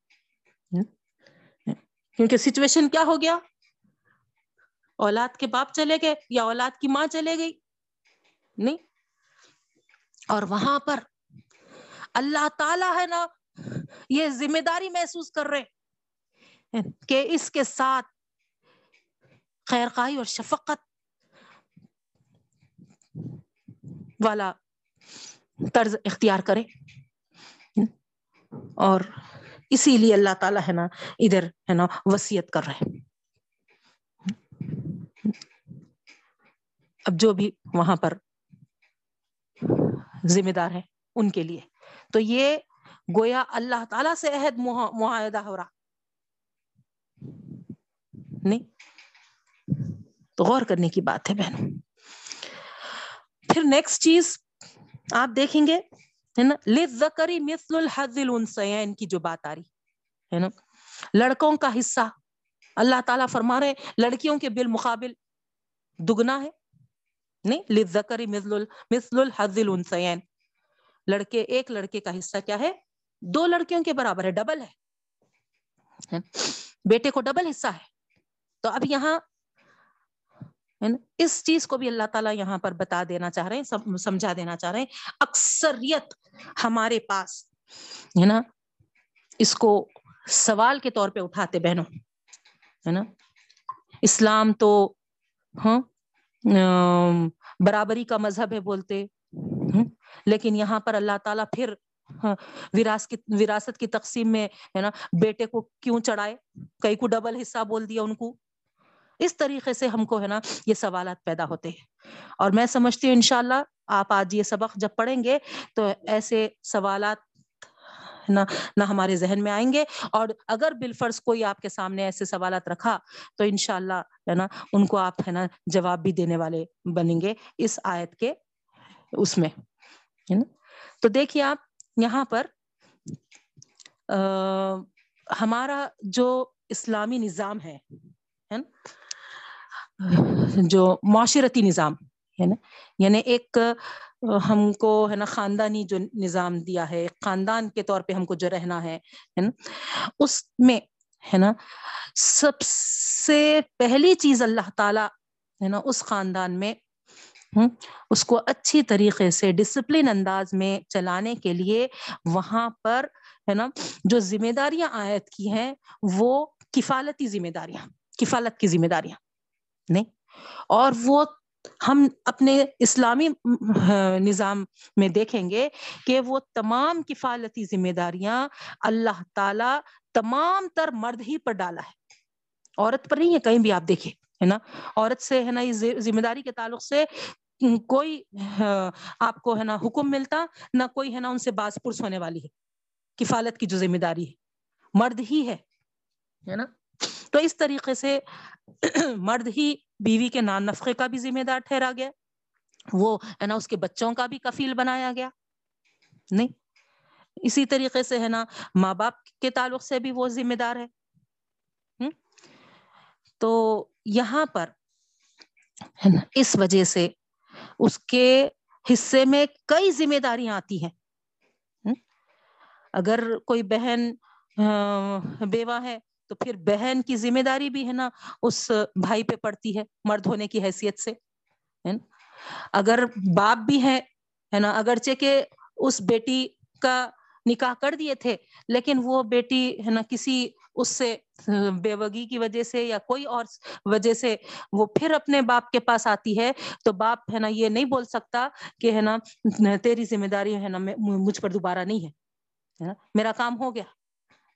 کیونکہ سچویشن کیا ہو گیا؟ اولاد کے باپ چلے گئے یا اولاد کی ماں چلے گئی؟ نہیں اور وہاں پر اللہ تعالی ہے نا، یہ ذمہ داری محسوس کر رہے کہ اس کے ساتھ خیر خواہی اور شفقت والا طرز اختیار کرے۔ اور اسی لیے اللہ تعالیٰ ہے نا، ادھر ہے نا وسیعت کر رہے اب جو بھی وہاں پر ذمہ دار ہے ان کے لیے۔ تو یہ گویا اللہ تعالی سے عہد معاہدہ ہو رہا۔ نہیں۔ تو غور کرنے کی بات ہے بہنوں۔ پھر نیکسٹ چیز آپ دیکھیں گے، ہے نا؟ لکری مثل الحد الانسین کی جو بات آ رہی، ہے نا؟ لڑکوں کا حصہ۔ اللہ تعالیٰ فرما رہے لڑکیوں کے بالمقابل دگنا ہے۔ نہیں لذکری مثل مثل الحظ الانسین لڑکے، ایک لڑکے کا حصہ کیا ہے؟ دو لڑکیوں کے برابر ہے، ڈبل ہے۔ ہاں، بیٹے کو ڈبل حصہ ہے۔ تو اب یہاں اس چیز کو بھی اللہ تعالیٰ یہاں پر بتا دینا چاہ رہے ہیں سمجھا دینا چاہ رہے ہیں۔ اکثریت ہمارے پاس، ہے نا، اس کو سوال کے طور پہ اٹھاتے بہنوں، ہے نا۔ اسلام تو ہاں برابری کا مذہب ہے بولتے۔ لیکن یہاں پر اللہ تعالیٰ پھر ہاں، وراثت کی تقسیم میں، ہے نا، بیٹے کو کیوں چڑھائے؟ کئی کو ڈبل حصہ بول دیا ان کو۔ اس طریقے سے ہم کو، ہے نا، یہ سوالات پیدا ہوتے ہیں۔ اور میں سمجھتی ہوں انشاءاللہ آپ آج یہ سبق جب پڑھیں گے تو ایسے سوالات نہ نہ ہمارے ذہن میں آئیں گے اور اگر بالفرض کوئی آپ کے سامنے ایسے سوالات رکھا تو انشاءاللہ، ہے نا، ان کو آپ، ہے نا، جواب بھی دینے والے بنیں گے اس آیت کے اس میں تو دیکھیے آپ یہاں پر ہمارا جو اسلامی نظام ہے جو معاشرتی نظام ہے نا؟ یعنی ایک، ہم کو ہے نا خاندانی جو نظام دیا ہے خاندان کے طور پہ ہم کو جو رہنا ہے نا؟ اس میں، ہے نا؟ سب سے پہلی چیز اللہ تعالی، ہے نا، اس خاندان میں اس کو اچھی طریقے سے ڈسپلن انداز میں چلانے کے لیے وہاں پر، ہے نا، جو ذمہ داریاں آیت کی ہیں، وہ کفالتی ذمہ داریاں، کفالت کی ذمہ داریاں، نہیں؟ اور وہ ہم اپنے اسلامی نظام میں دیکھیں گے کہ وہ تمام کفالتی ذمہ داریاں اللہ تعالی تمام تر مرد ہی پر ڈالا ہے۔ عورت پر نہیں ہے، کہیں بھی آپ دیکھیں، ہے نا؟ عورت سے، ہے نا اس ذمہ داری کے تعلق سے کوئی آپ کو، ہے نا، حکم ملتا، نہ کوئی، ہے نا، ان سے باز پرس ہونے والی ہے۔ کفالت کی جو ذمہ داری ہے، مرد ہی ہے نا؟ تو اس طریقے سے مرد ہی بیوی کے نان نفقے کا بھی ذمہ دار ٹھہرا گیا۔ وہ ہے نا اس کے بچوں کا بھی کفیل بنایا گیا۔ نہیں، اسی طریقے سے ہے نا ماں باپ کے تعلق سے بھی وہ ذمہ دار ہے۔ تو یہاں پر ہے نا اس وجہ سے اس کے حصے میں کئی ذمہ داریاں آتی ہیں۔ اگر کوئی بہن بیوہ ہے تو پھر بہن کی ذمہ داری بھی ہے نا اس بھائی پہ پڑتی ہے مرد ہونے کی حیثیت سے اگر باپ بھی ہے نا؟ اگرچہ کہ اس بیٹی کا نکاح کر دیے تھے، لیکن وہ بیٹی، ہے نا، کسی اس سے بےوگی کی وجہ سے یا کوئی اور وجہ سے وہ پھر اپنے باپ کے پاس آتی ہے، تو باپ، ہے نا، یہ نہیں بول سکتا کہ، ہے نا، تیری ذمہ داری، ہے نا مجھ پر دوبارہ نہیں ہے میرا کام ہو گیا۔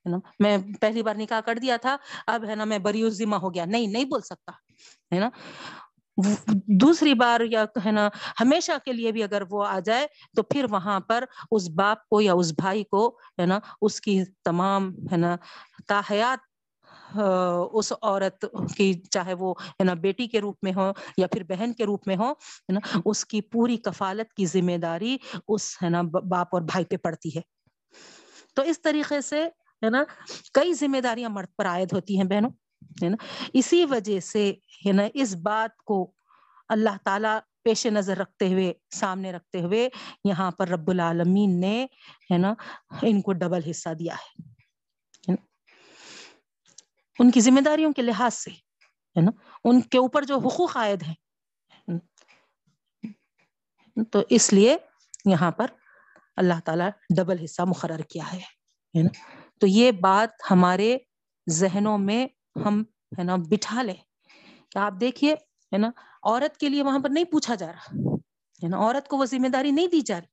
نا میں پہلی بار نکاح کر دیا تھا، اب ہے نا میں بری ذمہ ہو گیا۔ نہیں نہیں بول سکتا، ہے نا؟ دوسری بار یا ہے نا، ہمیشہ کے لیے بھی اگر وہ آ جائے تو پھر وہاں پر اس باپ کو یا اس بھائی کو ہے نا، اس کی تمام ہے نا تاحیات اس عورت کی چاہے وہ ہے نا بیٹی کے روپ میں ہو یا پھر بہن کے روپ میں ہو، ہے نا، اس کی پوری کفالت کی ذمہ داری اس ہے نا باپ اور بھائی پہ پڑتی ہے۔ تو اس طریقے سے ہے نا؟ کئی ذمہ داریاں مرد پر عائد ہوتی ہیں بہنوں، ہے نا؟ اسی وجہ سے، ہے نا، اس بات کو اللہ تعالی پیش نظر رکھتے ہوئے، سامنے رکھتے ہوئے یہاں پر رب العالمین نے، ہے نا، ان کو ڈبل حصہ دیا ہے ان کی ذمہ داریوں کے لحاظ سے، ہے نا؟ ان کے اوپر جو حقوق عائد ہیں تو اس لیے یہاں پر اللہ تعالیٰ ڈبل حصہ مقرر کیا ہے نا؟ تو یہ بات ہمارے ذہنوں میں ہم، ہے نا، بٹھا لیں۔ کہ آپ دیکھیے، ہے نا، عورت کے لیے وہاں پر نہیں پوچھا جا رہا، ہے نا، عورت کو وہ ذمہ داری نہیں دی جا رہی،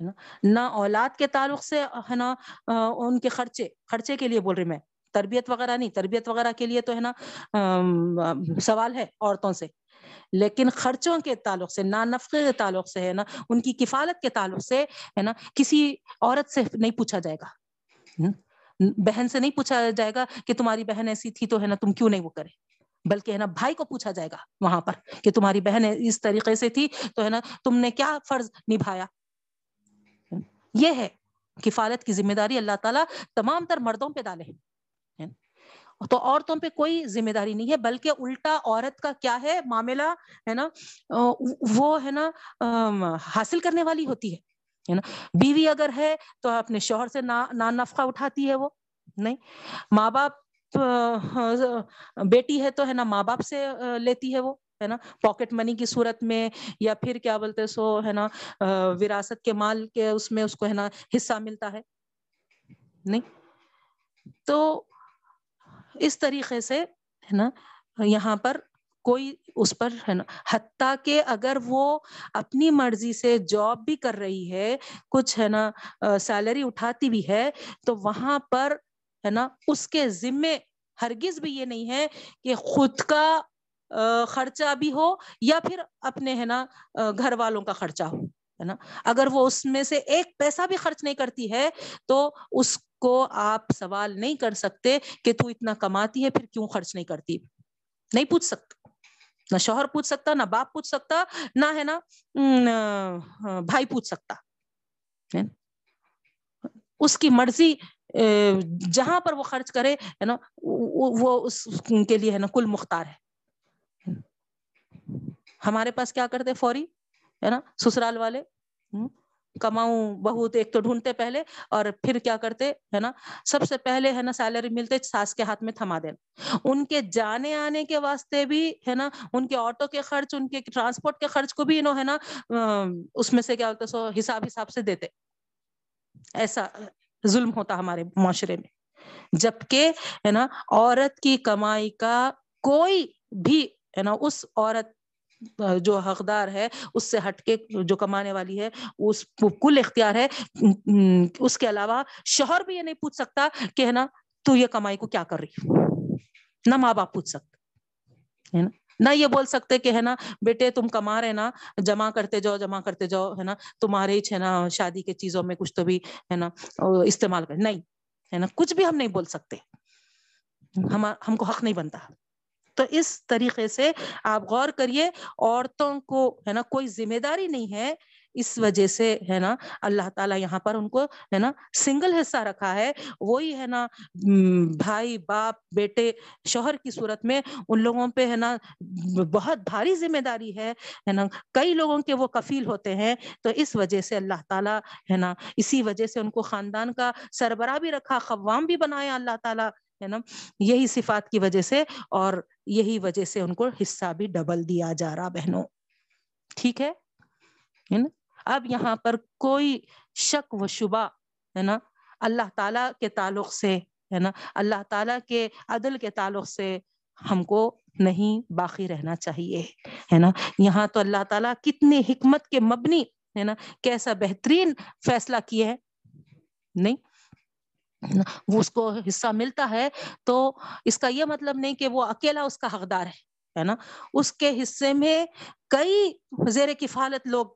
ہے نا، نہ اولاد کے تعلق سے، ہے نا ان کے خرچے خرچے کے لیے بول رہی میں، تربیت وغیرہ نہیں، تربیت وغیرہ کے لیے تو، ہے نا سوال ہے عورتوں سے، لیکن خرچوں کے تعلق سے نہ نفقے کے تعلق سے، ہے نا، ان کی کفالت کے تعلق سے، ہے نا، کسی عورت سے نہیں پوچھا جائے گا۔ بہن سے نہیں پوچھا جائے گا کہ تمہاری بہن ایسی تھی تو ہے نا تم کیوں نہیں وہ کرے؟ بلکہ ہے نا بھائی کو پوچھا جائے گا وہاں پر کہ تمہاری بہن اس طریقے سے تھی تو ہے نا تم نے کیا فرض نبھایا؟ یہ ہے کفالت کی ذمہ داری اللہ تعالیٰ تمام تر مردوں پہ ڈالے ہیں۔ تو عورتوں پہ کوئی ذمہ داری نہیں ہے، بلکہ الٹا عورت کا کیا ہے معاملہ ہے نا، وہ ہے نا حاصل کرنے والی ہوتی ہے۔ نا؟ بیوی اگر ہے تو اپنے شوہر سے نا نفقہ اٹھاتی ہے وہ، نہیں؟ ماں باپ، بیٹی ہے تو ہے نا ماں باپ سے لیتی ہے وہ، ہے نا؟ پاکٹ منی کی صورت میں یا پھر کیا بولتے سو، ہے نا وراثت کے مال کے اس میں اس کو، ہے نا، حصہ ملتا ہے، نہیں؟ تو اس طریقے سے، ہے نا، یہاں پر کوئی اس پر ہے نا، حتیٰ کہ اگر وہ اپنی مرضی سے جاب بھی کر رہی ہے، کچھ ہے نا سیلری اٹھاتی بھی ہے، تو وہاں پر ہے نا، اس کے ذمے ہرگز بھی یہ نہیں ہے کہ خود کا خرچہ بھی ہو یا پھر اپنے ہے نا گھر والوں کا خرچہ ہو، ہے نا۔ اگر وہ اس میں سے ایک پیسہ بھی خرچ نہیں کرتی ہے، تو اس کو آپ سوال نہیں کر سکتے کہ تو اتنا کماتی ہے، پھر کیوں خرچ نہیں کرتی؟ نہیں پوچھ سکتا نہ شوہر پوچھ سکتا، نہ باپ پوچھ سکتا، نہ ہے نا بھائی پوچھ سکتا۔ اس کی مرضی جہاں پر وہ خرچ کرے، ہے نا، وہ اس کے لیے ہے نا کل مختار ہے۔ ہمارے پاس کیا کرتے فوری؟ ہے نا، سسرال والے کماؤں بہت ایک تو ڈھونڈتے پہلے اور پھر کیا کرتے، ہے نا، سب سے پہلے ہے نا سیلری ملتے ساس کے ہاتھ میں تھما دینا ان کے جانے آنے کے واسطے بھی، ہے نا، ان کے آٹو کے خرچ، ان کے ٹرانسپورٹ کے خرچ کو بھی انہوں، ہے نا اس میں سے کیا ہوتا، سو حساب حساب سے دیتے۔ ایسا ظلم ہوتا ہمارے معاشرے میں۔ جبکہ، ہے نا، عورت کی کمائی کا کوئی بھی، ہے نا، اس عورت جو حقدار ہے، اس سے ہٹ کے جو کمانے والی ہے، اس کل اختیار ہے۔ اس کے علاوہ شوہر بھی یہ نہیں پوچھ سکتا کہ ہے نا، تو یہ کمائی کو کیا کر رہی نہ ماں باپ پوچھ سکتے، ہے نا؟ نہ یہ بول سکتے کہ ہے نا، بیٹے تم کما رہے نا، جمع کرتے جاؤ، جمع کرتے جاؤ، ہے نا؟ تمہارے ہے نا، شادی کے چیزوں میں کچھ تو بھی، ہے نا استعمال کر، نہیں، ہے نا؟ کچھ بھی ہم نہیں بول سکتے۔ ہم ہم کو حق نہیں بنتا۔ تو اس طریقے سے آپ غور کریے، عورتوں کو، ہے نا، کوئی ذمہ داری نہیں ہے اس وجہ سے، ہے نا، اللہ تعالیٰ یہاں پر ان کو، ہے نا، سنگل حصہ رکھا ہے۔ وہی، ہے نا بھائی، باپ، بیٹے، شوہر کی صورت میں ان لوگوں پہ، ہے نا، بہت بھاری ذمہ داری ہے ہے نا، کئی لوگوں کے وہ کفیل ہوتے ہیں۔ تو اس وجہ سے اللہ تعالیٰ، ہے نا، اسی وجہ سے ان کو خاندان کا سربراہ بھی رکھا خوام بھی بنایا اللہ تعالیٰ، ہے نا، یہی صفات کی وجہ سے۔ اور یہی وجہ سے ان کو حصہ بھی ڈبل دیا جا رہا بہنوں۔ ٹھیک ہے؟ اب یہاں پر کوئی شک و شبہ، ہے نا؟ اللہ تعالی کے تعلق سے، ہے نا؟ اللہ تعالیٰ کے عدل کے تعلق سے ہم کو نہیں باقی رہنا چاہیے، ہے نا؟ یہاں تو اللہ تعالیٰ کتنی حکمت کے مبنی، ہے نا؟ کیسا بہترین فیصلہ کیے ہے نہیں؟ وہ اس کو حصہ ملتا ہے، تو اس کا یہ مطلب نہیں کہ وہ اکیلا اس کا حقدار ہے نا؟ اس کے حصے میں کئی زیر کفالت لوگ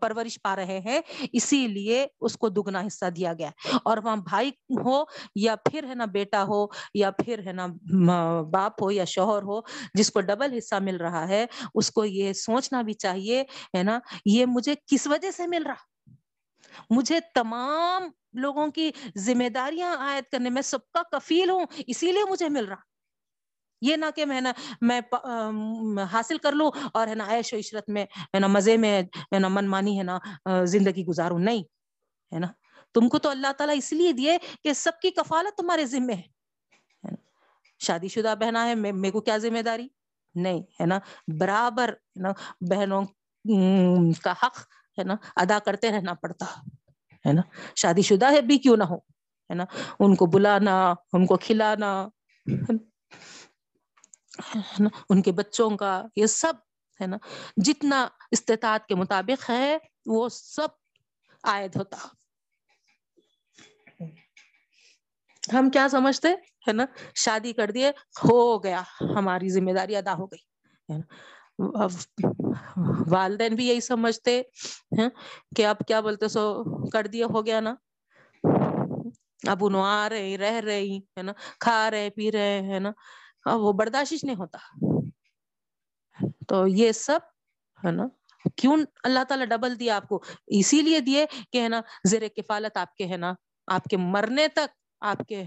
پرورش پا رہے ہیں، اسی لیے اس کو دگنا حصہ دیا گیا۔ اور وہاں بھائی ہو یا پھر ہے نا بیٹا ہو یا پھر ہے نا باپ ہو یا شوہر ہو، جس کو ڈبل حصہ مل رہا ہے، اس کو یہ سوچنا بھی چاہیے، ہے نا؟ یہ مجھے کس وجہ سے مل رہا؟ مجھے تمام لوگوں کی ذمہ داریاں عائد کرنے میں سب کا کفیل ہوں، اسی لیے مجھے مل رہا۔ یہ نہ کہ میں نا میں حاصل کر لوں اور ہے نا عیش و عشرت میں، ہے نا مزے میں، ہے نا من مانی ہے نا زندگی گزاروں۔ نہیں، ہے نا؟ تم کو تو اللہ تعالیٰ اس لیے دیے کہ سب کی کفالت تمہارے ذمے ہے۔ شادی شدہ بہنا ہے میرے کو کیا ذمہ داری نہیں، ہے نا؟ برابر، ہے نا، بہنوں کا حق، ہے نا، ادا کرتے رہنا پڑتا۔ ہے نا؟ شادی شدہ ہے بھی کیوں نہ ہو، ہے نا؟ ان کو بلانا، ان کو کھلانا ان کے بچوں کا، یہ سب، ہے نا؟ جتنا استطاعت کے مطابق ہے، وہ سب عائد ہوتا۔ ہم کیا سمجھتے؟ ہے نا؟ شادی کر دیے، ہو گیا، ہماری ذمہ داری ادا ہو گئی والدین بھی یہی سمجھتے ہیں کہ اب کیا بولتے سو کر دیا ہو گیا نا۔ اب انہوں آ رہے رہ رہی ہے نا، کھا رہے پی رہے ہے نا۔ وہ برداشت نہیں ہوتا۔ تو یہ سب، ہے نا، کیوں اللہ تعالیٰ ڈبل دیا آپ کو؟ اسی لیے دیے کہ، ہے نا، زیر کفالت آپ کے، ہے نا، آپ کے مرنے تک آپ کے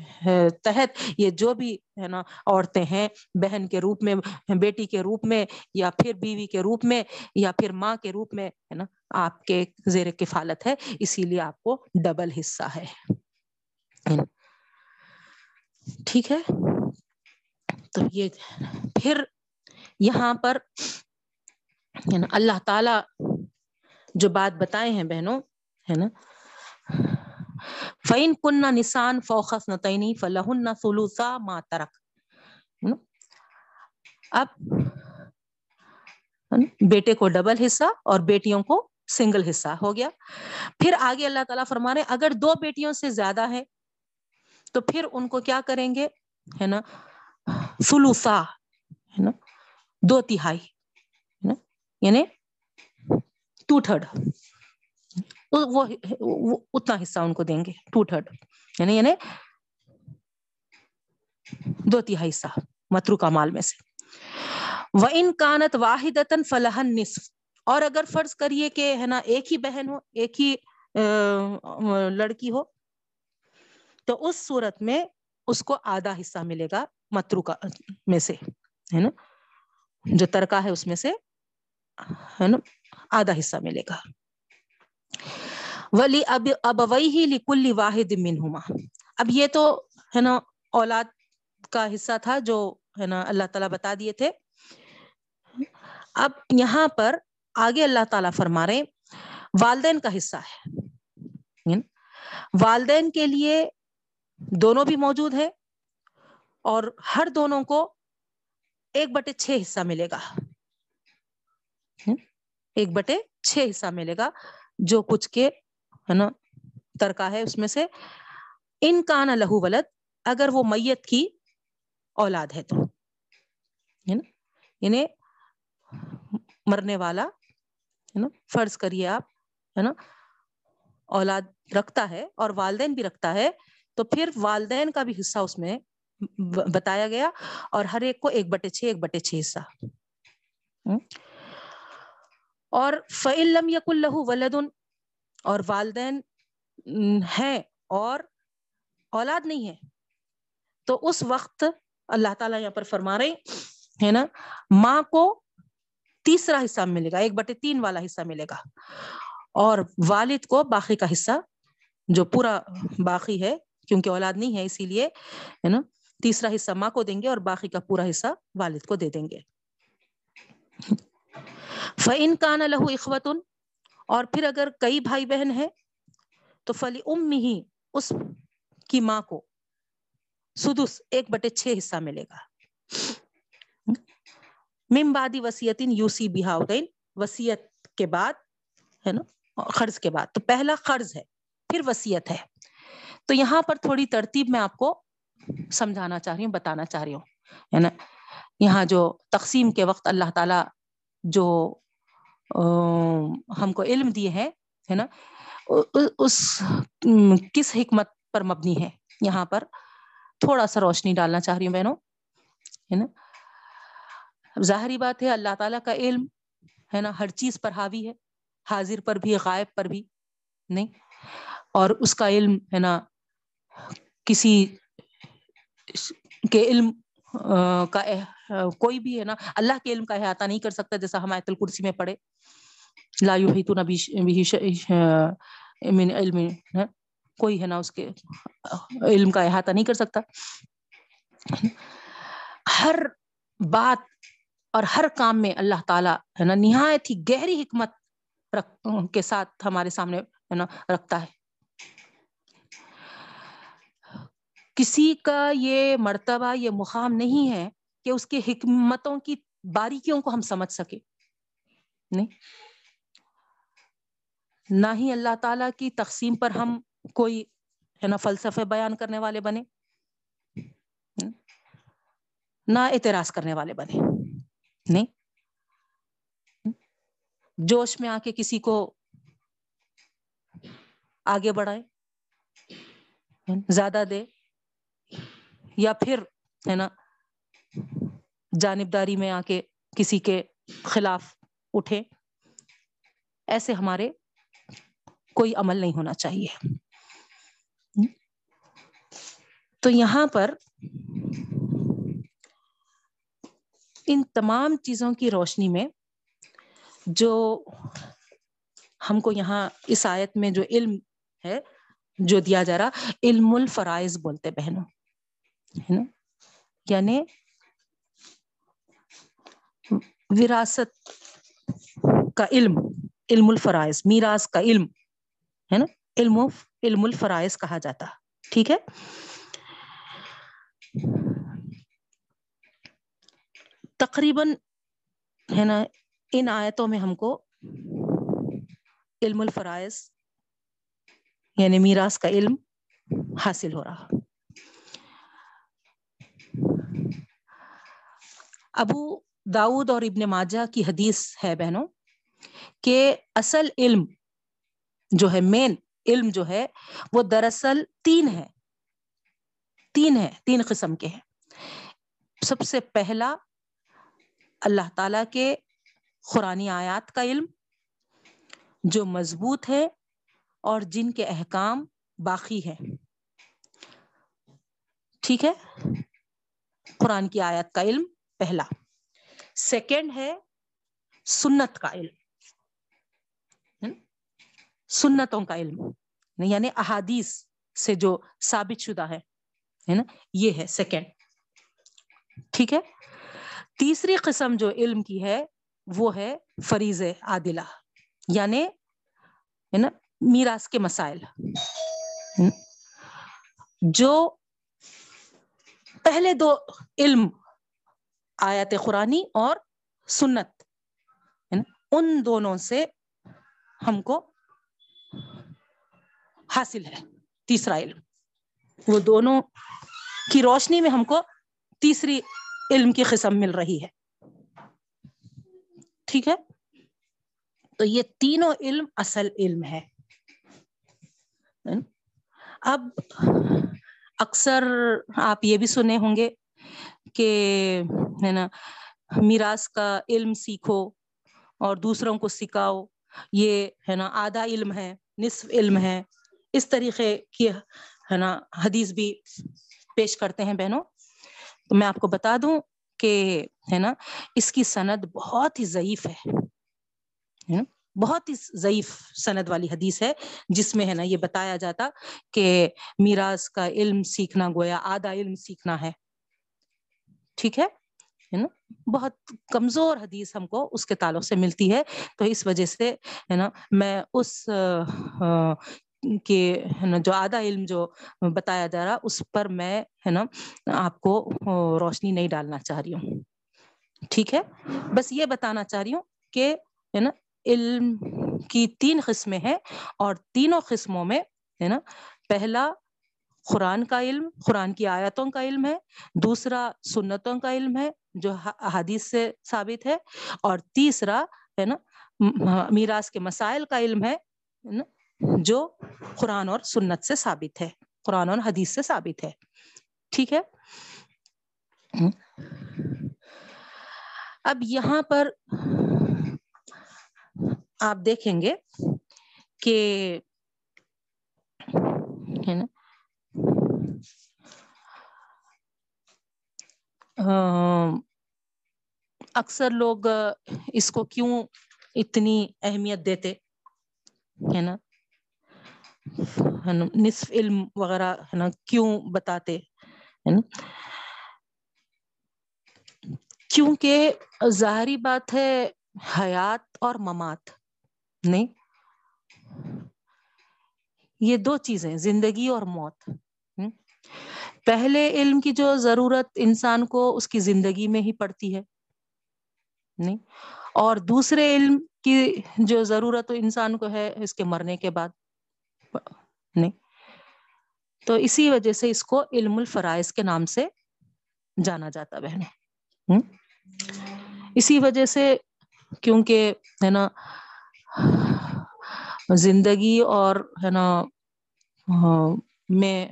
تحت یہ جو بھی، ہے نا، عورتیں ہیں، بہن کے روپ میں، بیٹی کے روپ میں، یا پھر بیوی کے روپ میں، یا پھر ماں کے روپ میں، ہے نا، آپ کے زیر کفالت ہے، اسی لیے آپ کو ڈبل حصہ ہے۔ ٹھیک ہے؟ تو یہ، پھر یہاں پر اللہ تعالی جو بات بتائے ہیں بہنوں، ہے نا فعین کن نسان فوخس نتعینی فلاحن سلوسا ماترک اب بیٹے کو ڈبل حصہ اور بیٹیوں کو سنگل حصہ ہو گیا۔ پھر آگے اللہ تعالیٰ فرما رہے اگر دو بیٹیوں سے زیادہ ہے تو پھر ان کو کیا کریں گے؟ ہے نا؟ سلوسا ہے نا؟ دو تہائی یعنی ٹو تھرڈ وہ اتنا حصہ ان کو دیں گے ٹو تھرڈ یعنی یعنی دو تہائی حصہ مترو کا مال میں سے۔ وہ ان کانت واحد فلاحن نصف اور اگر فرض کریے کہ ہے نا، ایک ہی بہن ہو، ایک ہی لڑکی ہو، تو اس صورت میں اس کو آدھا حصہ ملے گا مترو کا میں سے، ہے نا؟ جو ترکا ہے اس میں سے، ہے نا، آدھا حصہ ملے گا۔ ولی اب اب وہی لکل واحد منہما۔ اب یہ تو ہے نا اولاد کا حصہ تھا جو ہے نا اللہ تعالیٰ بتا دیے تھے۔ اب یہاں پر آگے اللہ تعالیٰ فرما رہے والدین کا حصہ ہے۔ یعنی والدین کے لیے دونوں بھی موجود ہے اور ہر دونوں کو ایک بٹے چھ حصہ ملے گا۔ یعنی ایک بٹے چھ حصہ ملے گا جو کچھ کے ہے نا ترکا ہے اس میں سے۔ ان کا لہو ولد، اگر وہ میت کی اولاد ہے تو۔ یعنی مرنے والا، ہے نا، فرض کریے آپ، ہے نا، اولاد رکھتا ہے اور والدین بھی رکھتا ہے، تو پھر والدین کا بھی حصہ اس میں بتایا گیا اور ہر ایک کو ایک بٹے چھ، ایک بٹے چھ حصہ۔ اور فعلم یق اللہ ولدن اور والدین ہیں اور اولاد نہیں ہے تو اس وقت اللہ تعالیٰ یہاں پر فرما رہے ہے نا؟ ماں کو تیسرا حصہ ملے گا، ایک بٹے تین والا حصہ ملے گا۔ اور والد کو باقی کا حصہ، جو پورا باقی ہے، کیونکہ اولاد نہیں ہے، اسی لیے، ہے نا؟ تیسرا حصہ ماں کو دیں گے اور باقی کا پورا حصہ والد کو دے دیں گے۔ فعن کا نا اور پھر اگر کئی بھائی بہن ہیں، تو فلی ام ہی اس کی ماں کو سدس ایک بٹے چھ حصہ ملے گا۔ ممبادی وسیعت یوسی بہاؤدین وسیعت کے بعد، ہے نا، قرض کے بعد۔ تو پہلا قرض ہے، پھر وسیعت ہے۔ تو یہاں پر تھوڑی ترتیب میں آپ کو سمجھانا چاہ رہی ہوں، بتانا چاہ رہی ہوں، ہے نا۔ یہاں جو تقسیم کے وقت اللہ تعالی جو ہم کو علم دیے ہیں ہے نا؟ اس کس حکمت پر مبنی ہے؟ یہاں پر تھوڑا سا روشنی ڈالنا چاہ رہی ہوں بہنوں، ہے نا؟ ظاہری بات ہے، اللہ تعالیٰ کا علم، ہے نا، ہر چیز پر حاوی ہے، حاضر پر بھی، غائب پر بھی، نہیں؟ اور اس کا علم، ہے نا، کسی کے علم کا کوئی بھی ہے نا، اللہ کے علم کا احاطہ نہیں کر سکتا جیسا ہم آیت الکرسی میں پڑھے۔ لا یحیطون من علم کوئی ہے نا اس کے علم کا احاطہ نہیں کر سکتا۔ ہر بات اور ہر کام میں اللہ تعالیٰ ہے نا، نہایت ہی گہری حکمت کے ساتھ ہمارے سامنے ہے نا، رکھتا ہے۔ کسی کا یہ مرتبہ، یہ مقام نہیں ہے کہ اس کے حکمتوں کی باریکیوں کو ہم سمجھ سکے نہیں۔ نہ ہی اللہ تعالی کی تقسیم پر ہم کوئی، ہے نا، فلسفے بیان کرنے والے بنے نہ اعتراض کرنے والے بنے نہیں۔ جوش میں آ کے کسی کو آگے بڑھائے زیادہ دے۔ یا پھر، ہے نا، جانبداری میں آ کے کسی کے خلاف اٹھے، ایسے ہمارے کوئی عمل نہیں ہونا چاہیے۔ تو یہاں پر ان تمام چیزوں کی روشنی میں جو ہم کو یہاں اس آیت میں جو علم ہے، جو دیا جا رہا، علم الفرائض بولتے بہنوں۔ ہے نا؟ یعنی وراثت کا علم علم الفرائض، میراث کا علم، ہے نا؟ علم علم الفرائض کہا جاتا ٹھیک ہے؟ تقریباً، ہے نا، ان آیتوں میں ہم کو علم الفرائض یعنی میراث کا علم حاصل ہو رہا۔ ابو داؤد اور ابن ماجہ کی حدیث ہے بہنوں کہ اصل علم جو ہے مین علم جو ہے، وہ دراصل تین ہے تین ہے تین قسم کے ہیں۔ سب سے پہلا اللہ تعالی کے قرآن آیات کا علم جو مضبوط ہے اور جن کے احکام باقی ہے ٹھیک ہے؟ قرآن کی آیت کا علم۔ پہلا۔ سیکنڈ ہے سنت کا علم۔ سنتوں کا علم۔ یعنی احادیث سے جو ثابت شدہ ہے۔ نا؟ یہ ہے سیکنڈ ٹھیک ہے؟ تیسری قسم جو علم کی ہے وہ ہے فریض عادلہ۔ یعنی نا، میراث کے مسائل۔ جو پہلے دو علم آیات قرآنی اور سنت یعنی ان دونوں سے ہم کو حاصل ہے، تیسرا علم۔ وہ دونوں کی روشنی میں ہم کو تیسری علم کی قسم مل رہی ہے۔ ٹھیک ہے؟ تو یہ تینوں علم اصل علم ہے۔ یعنی اب اکثر آپ یہ بھی سنے ہوں گے کہ ہے نا، میراث کا علم سیکھو اور دوسروں کو سکھاؤ۔ یہ ہے نا، آدھا علم ہے، نصف علم ہے۔ اس طریقے کی ہے نا، حدیث بھی پیش کرتے ہیں بہنوں۔ تو میں آپ کو بتا دوں کہ ہے نا، اس کی سند بہت ہی ضعیف ہے۔ بہت ہی ضعیف سند والی حدیث ہے، جس میں ہے نا یہ بتایا جاتا کہ میراث کا علم سیکھنا گویا، آدھا علم سیکھنا ہے۔ ٹھیک ہے؟ نا؟ بہت کمزور حدیث ہم کو اس کے تعلق سے ملتی ہے۔ تو اس وجہ سے، ہے نا، میں اس کہ ہے نا، جو آدھا علم جو بتایا جا رہا، اس پر میں، ہے نا، آپ کو روشنی نہیں ڈالنا چاہ رہی ہوں۔ ٹھیک ہے؟ بس یہ بتانا چاہ رہی ہوں کہ، ہے نا، علم کی تین قسمیں ہیں اور تینوں قسموں میں، ہے نا، پہلا قرآن کا علم، قرآن کی آیتوں کا علم ہے، دوسرا سنتوں کا علم ہے، جو حدیث سے ثابت ہے، اور تیسرا ہے نا میراث کے مسائل کا علم ہے نا، جو قرآن اور سنت سے ثابت ہے، قرآن اور حدیث سے ثابت ہے۔ ٹھیک ہے؟ اب یہاں پر آپ دیکھیں گے کہ ہے نا اکثر لوگ اس کو کیوں اتنی اہمیت دیتے؟ ہے نا؟ نصف علم وغیرہ، ہے نا؟ کیوں بتاتے؟ ہے نا؟ کیونکہ ظاہری بات ہے، حیات اور ممات، نہیں؟ یہ دو چیزیں، زندگی اور موت۔ پہلے علم کی جو ضرورت انسان کو اس کی زندگی میں ہی پڑتی ہے۔ نہیں؟ اور دوسرے علم کی جو ضرورت انسان کو ہے اس کے مرنے کے بعد۔ نہیں؟ تو اسی وجہ سے اس کو علم الفرائض کے نام سے جانا جاتا بہنوں اسی وجہ سے کیونکہ ہے نا زندگی اور ہے نا ہاں، میں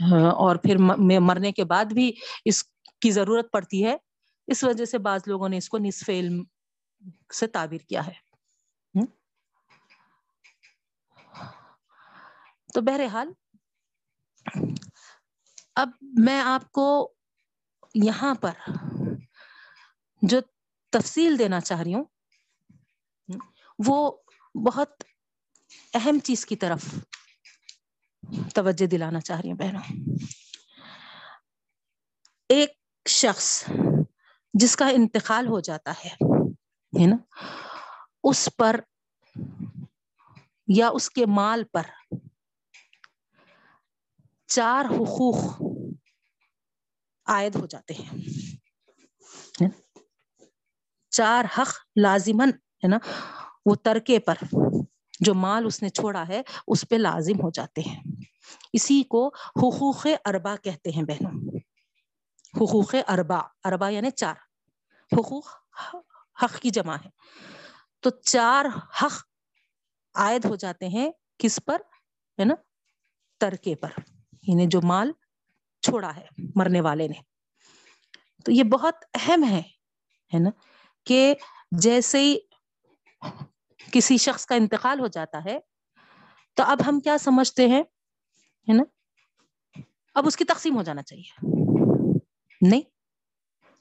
ہاں، اور پھر مرنے کے بعد بھی اس کی ضرورت پڑتی ہے۔ اس وجہ سے بعض لوگوں نے اس کو نصف علم سے تعبیر کیا ہے۔ تو بہرحال، اب میں آپ کو یہاں پر جو تفصیل دینا چاہ رہی ہوں، وہ بہت اہم چیز کی طرف توجہ دلانا چاہ رہی ہوں بہنوں۔ ایک شخص جس کا انتقال ہو جاتا ہے نا، اس پر یا اس کے مال پر چار حقوق عائد ہو جاتے ہیں چار حق لازمن ہے نا، وہ ترکے پر جو مال اس نے چھوڑا ہے، اس پہ لازم ہو جاتے ہیں۔ اسی کو حقوق اربا کہتے ہیں بہنوں۔ حقوق اربا اربا یعنی چار۔ حقوق حق کی جمع ہے۔ تو چار حق عائد ہو جاتے ہیں کس پر؟ ہے نا؟ ترکے پر۔ یعنی جو مال چھوڑا ہے، مرنے والے نے۔ تو یہ بہت اہم ہے ہے نا؟ کہ جیسے ہی کسی شخص کا انتقال ہو جاتا ہے، تو اب ہم کیا سمجھتے ہیں؟ ہے نا؟ اب اس کی تقسیم ہو جانا چاہیے۔ نہیں،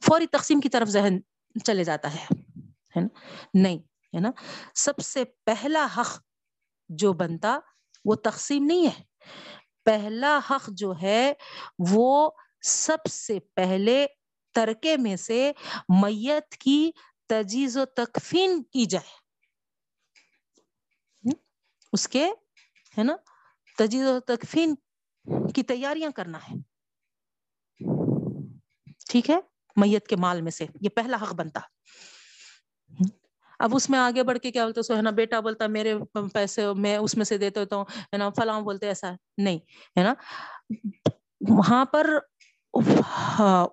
فوری تقسیم کی طرف ذہن چلے جاتا ہے نہیں، ہے نا؟ سب سے پہلا حق جو بنتا وہ تقسیم نہیں ہے۔ پہلا حق جو ہے وہ سب سے پہلے ترکے میں سے میت کی تجیز و تکفین کی جائے۔ اس کے، ہے نا؟ تجیز و تکفین کی تیاریاں کرنا ہے۔ ٹھیک ہے؟ میت کے مال میں سے یہ پہلا حق بنتا۔ اب اس میں آگے بڑھ کے کیا بولتے سو ہے نا، بیٹا بولتا میرے پیسے میں اس میں سے دیتے ہوتا ہوں ہے نا، فلاں بولتے ایسا نہیں، ہے نا؟ وہاں پر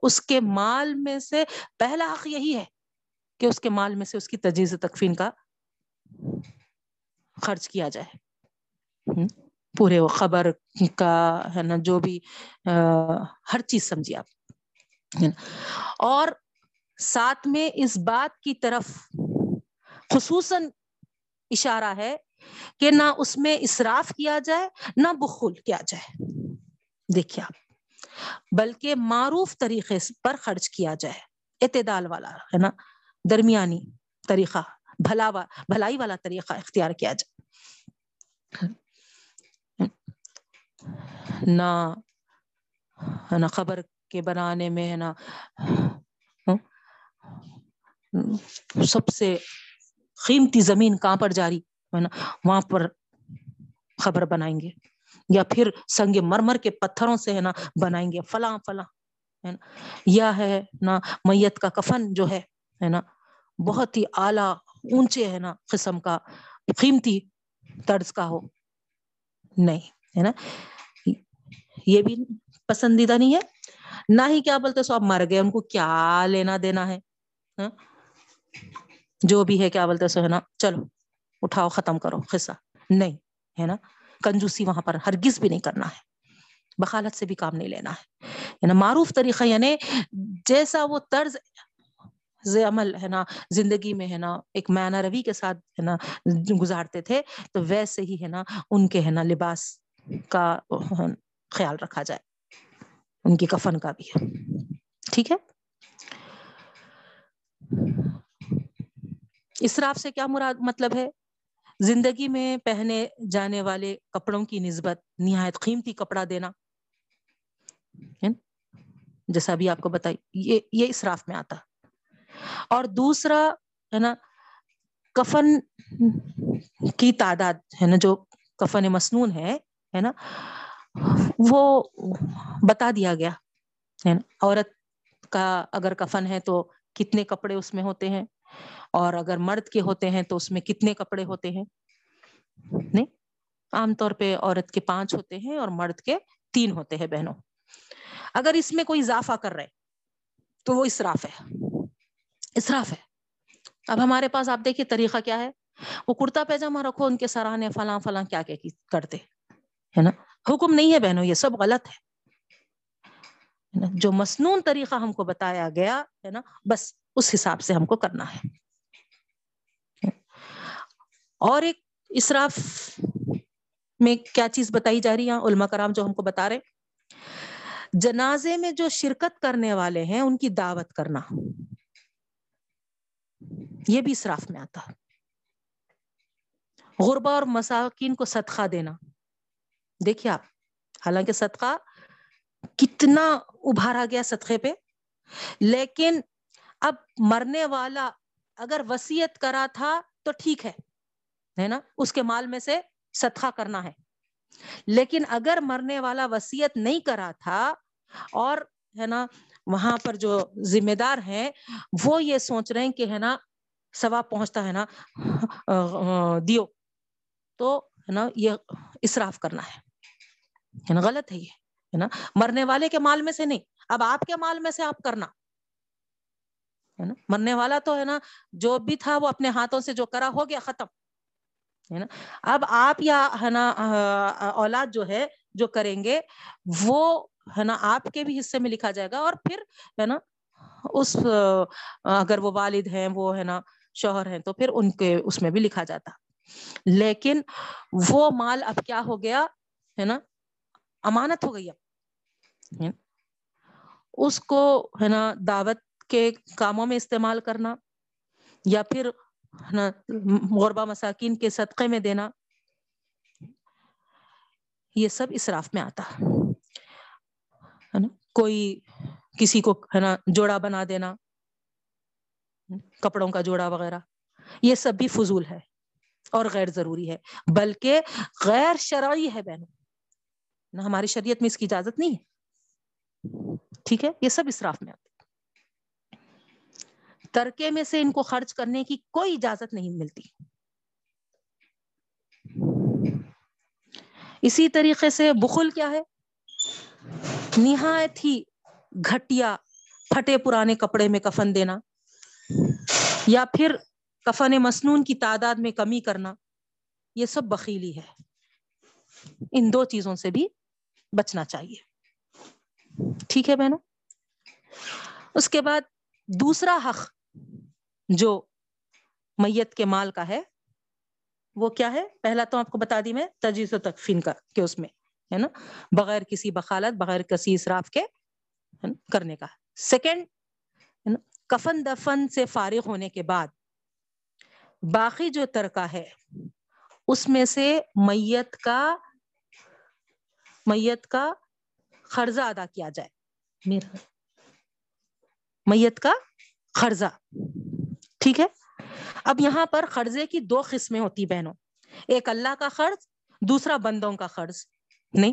اس کے مال میں سے پہلا حق یہی ہے کہ اس کے مال میں سے اس کی تجیز تکفین کا خرچ کیا جائے۔ پورے وہ خبر کا ہے نا، جو بھی ہر چیز سمجھیے آپ۔ اور ساتھ میں اس بات کی طرف خصوصاً اشارہ ہے کہ نہ اس میں اسراف کیا جائے، نہ بخل کیا جائے۔ دیکھیے آپ، بلکہ معروف طریقے پر خرچ کیا جائے۔ اعتدال والا، ہے نا؟ درمیانی طریقہ بھلا بھلائی والا طریقہ اختیار کیا جائے۔ نہ خبر کے بنانے میں ہے نا سب سے قیمتی زمین کہاں پر جاری؟ ہے نا، وہاں پر خبر بنائیں گے، یا پھر سنگ مرمر کے پتھروں سے، ہے نا، بنائیں گے، فلاں فلاں، ہے نا، یا ہے، نا، میت کا کفن جو ہے ہے نا، بہت ہی اعلیٰ اونچے، ہے نا، قسم کا، قیمتی طرز کا ہو، نہیں۔ ہے نا؟ یہ بھی پسندیدہ نہیں ہے۔ نہ ہی کیا بولتے سو آپ مر گئے، ان کو کیا لینا دینا ہے؟ ہاں؟ جو بھی ہے، کیا بولتے سو ہے نا؟ چلو، اٹھاؤ، ختم کرو، قصہ۔ نہیں، ہے نا؟ کنجوسی وہاں پر ہرگز بھی نہیں کرنا ہے۔ بخالت سے بھی کام نہیں لینا ہے۔ معروف طریقہ یعنی جیسا وہ طرز عمل، ہے نا، زندگی میں، ہے نا، ایک مینا روی کے ساتھ، ہے نا، گزارتے تھے، تو ویسے ہی، ہے نا، ان کے، ہے نا، لباس کا خیال رکھا جائے۔ ان کی کفن کا بھی ٹھیک ہے؟ اسراف سے کیا مراد مطلب ہے؟ زندگی میں پہنے جانے والے کپڑوں کی نسبت، نہایت قیمتی کپڑا دینا۔ یعنی جیسا بھی آپ کو بتائی، یہ یہ اسراف میں آتا۔ اور دوسرا ہے نا، کفن کی تعداد ہے نا، جو کفن مصنون ہے ہے نا؟ وہ بتا دیا گیا، ہے نا؟ عورت کا اگر کفن ہے تو کتنے کپڑے اس میں ہوتے ہیں؟ اور اگر مرد کے ہوتے ہیں تو اس میں کتنے کپڑے ہوتے ہیں؟ نہیں، عام طور پہ عورت کے پانچ ہوتے ہیں اور مرد کے تین ہوتے ہیں بہنوں۔ اگر اس میں کوئی اضافہ کر رہے تو وہ اسراف ہے۔ اسراف ہے۔ اب ہمارے پاس آپ دیکھیے طریقہ کیا ہے؟ وہ کرتا پیجامہ رکھو ان کے سراہنے فلاں فلاں کیا کیا کرتے۔ ہے نا؟ حکم نہیں ہے بہنوں، یہ سب غلط ہے۔ جو مصنون طریقہ ہم کو بتایا گیا، ہے نا؟ بس اس حساب سے ہم کو کرنا ہے۔ اور ایک اسراف میں کیا چیز بتائی جا رہی ہے؟ علما کرام جو ہم کو بتا رہے جنازے میں جو شرکت کرنے والے ہیں، ان کی دعوت کرنا۔ یہ بھی اسراف میں آتا۔ غربا اور مساکین کو صدقہ دینا۔ دیکھیے آپ، حالانکہ صدقہ کتنا ابھارا گیا صدقے پہ، لیکن اب مرنے والا اگر وسیعت کرا تھا تو ٹھیک ہے نا؟ اس کے مال میں سے صدقہ کرنا ہے۔ لیکن اگر مرنے والا وسیعت نہیں کرا تھا اور، ہے نا، وہاں پر جو ذمہ دار ہیں، وہ یہ سوچ رہے ہیں کہ، ہے نا، ثواب پہنچتا ہے نا دیو، تو، ہے نا، یہ اسراف کرنا ہے۔ نا غلط ہے یہ، ہے نا؟ مرنے والے کے مال میں سے نہیں، اب آپ کے مال میں سے آپ کرنا۔ ہے نا؟ مرنے والا تو، ہے نا، جو بھی تھا وہ اپنے ہاتھوں سے جو کرا ہو گیا، ختم۔ ہے نا؟ اب آپ یا، ہے نا اولاد جو ہے، جو کریں گے، وہ، ہے نا، آپ کے بھی حصے میں لکھا جائے گا اور پھر، ہے نا، اس اگر وہ والد ہیں، وہ، ہے نا، شوہر ہیں، تو پھر ان کے اس میں بھی لکھا جاتا۔ لیکن وہ مال اب کیا ہو گیا، ہے نا امانت ہو گئی اب۔ اس کو ہے نا دعوت کے کاموں میں استعمال کرنا یا پھر غربا مساکین کے صدقے میں دینا۔ یہ سب اسراف میں آتا۔ ہے نا کوئی کسی کو ہے نا جوڑا بنا دینا کپڑوں کا جوڑا وغیرہ یہ سب بھی فضول ہے اور غیر ضروری ہے۔ بلکہ غیر شرعی ہے بہنوں۔ نہ ہماری شریعت میں اس کی اجازت نہیں ہے۔ ٹھیک ہے؟ یہ سب اسراف میں آتے ترکے میں سے ان کو خرچ کرنے کی کوئی اجازت نہیں ملتی۔ اسی طریقے سے بخل کیا ہے؟ نہایت ہی گھٹیا پھٹے پرانے کپڑے میں کفن دینا یا پھر کفن مصنون کی تعداد میں کمی کرنا، یہ سب بخیلی ہے۔ ان دو چیزوں سے بھی بچنا چاہیے۔ ٹھیک ہے بہنوں؟ اس کے بعد دوسرا حق جو میت کے مال کا ہے، وہ کیا ہے؟ پہلا تو آپ کو بتا دی میں تجیز و تکفین کا، کہ اس میں، ہے نا؟ بغیر کسی بخالت، بغیر کسی اسراف کے کرنے کا۔ سیکنڈ کفن دفن سے فارغ ہونے کے بعد باقی جو ترکا ہے، اس میں سے میت کا میت کا قرضہ ادا کیا جائے۔ میرا میت کا قرضہ ٹھیک ہے؟ اب یہاں پر قرضے کی دو قسمیں ہوتی بہنوں۔ ایک اللہ کا قرض دوسرا بندوں کا قرض نہیں؟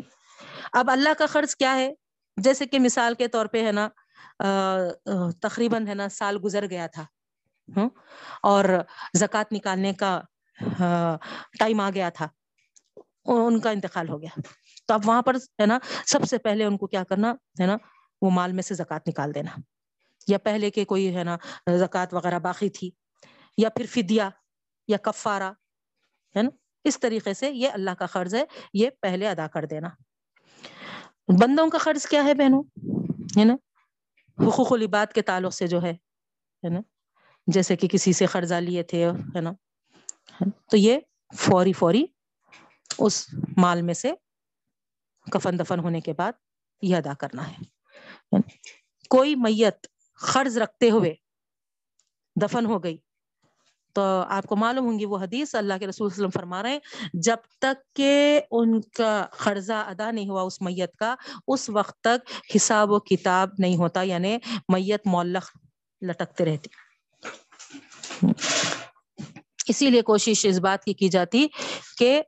اب اللہ کا قرض کیا ہے؟ جیسے کہ مثال کے طور پہ ہے نا تقریباً ہے نا، سال گزر گیا تھا۔ اور زکوٰۃ نکالنے کا ٹائم آ گیا تھا۔ ان کا انتقال ہو گیا۔ تو اب وہاں پر ہے نا، سب سے پہلے ان کو کیا کرنا ہے نا، وہ مال میں سے زکوٰۃ نکال دینا۔ یا پہلے کے کوئی ہے نا، زکوٰۃ وغیرہ باقی تھی، یا پھر فدیہ، یا کفارہ، ہے نا، اس طریقے سے یہ اللہ کا قرض ہے، یہ پہلے ادا کر دینا۔ بندوں کا قرض کیا ہے بہنوں؟ ہے نا، حقوق العباد کے تعلق سے جو ہے نا، جیسے کہ کسی سے قرضہ لیے تھے، ہے نا۔ تو یہ فوری فوری اس مال میں سے کفن دفن ہونے کے بعد یہ ادا کرنا ہے۔ کوئی میت قرض رکھتے ہوئے دفن ہو گئی تو آپ کو معلوم ہوں گی وہ حدیث اللہ کے رسول وسلم فرما رہے ہیں، جب تک کہ ان کا قرضہ ادا نہیں ہوا اس میت کا، اس وقت تک حساب و کتاب نہیں ہوتا یعنی میت معلق لٹکتے رہتی اسی لیے کوشش اس بات کی کی جاتی کہ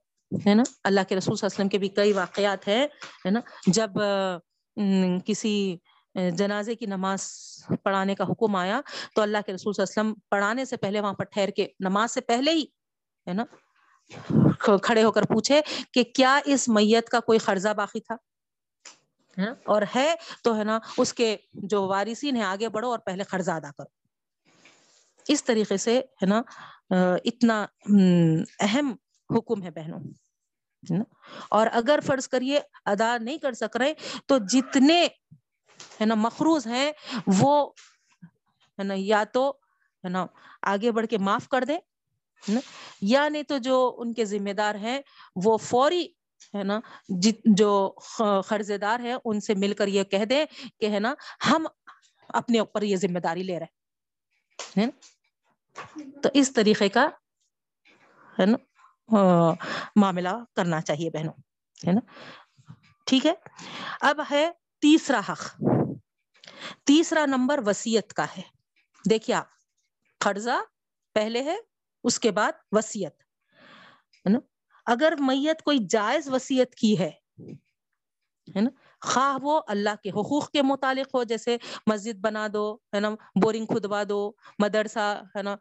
ہے نا؟ اللہ کے رسول صلی اللہ علیہ وسلم کے بھی کئی واقعات ہیں، ہے نا؟ جب کسی، جنازے کی نماز پڑھانے کا حکم آیا تو اللہ کے رسول صلی اللہ علیہ وسلم پڑھانے سے پہلے وہاں پر ٹھہر کے نماز سے پہلے ہی، ہے نا؟ کھڑے ہو کر پوچھے کہ کیا اس میت کا کوئی قرضہ باقی تھا؟ اور ہے تو، ہے نا، اس کے جو وارثین ہیں، آگے بڑھو اور پہلے قرضہ ادا کرو۔ اس طریقے سے، ہے نا اتنا اہم حکم ہے بہنوں۔ جی اور اگر فرض کریے ادا نہیں کر سک رہے، تو جتنے ہے نا مخروض ہیں، وہ ہے نا یا تو ہے نا آگے بڑھ کے معاف کر دے یا نہیں تو جو ان کے ذمہ دار ہیں، وہ فوری ہے نا جو قرضے دار ہے ان سے مل کر یہ کہہ دیں کہ ہے نا ہم اپنے اوپر یہ ذمہ داری لے رہے تو اس طریقے کا ہے نا معاملہ کرنا چاہیے بہنوں، ہے نا؟ ٹھیک ہے؟ اب ہے تیسرا حق۔ تیسرا نمبر وسیعت کا ہے۔ دیکھیے آپ، قرضہ پہلے ہے، اس کے بعد وسیعت ہے نا؟ اگر میت کوئی جائز وسیعت کی ہے نا؟ خواہ وہ اللہ کے حقوق کے متعلق ہو، جیسے مسجد بنا دو، ہے نا، بورنگ کھدوا دو، مدرسہ، ہے نا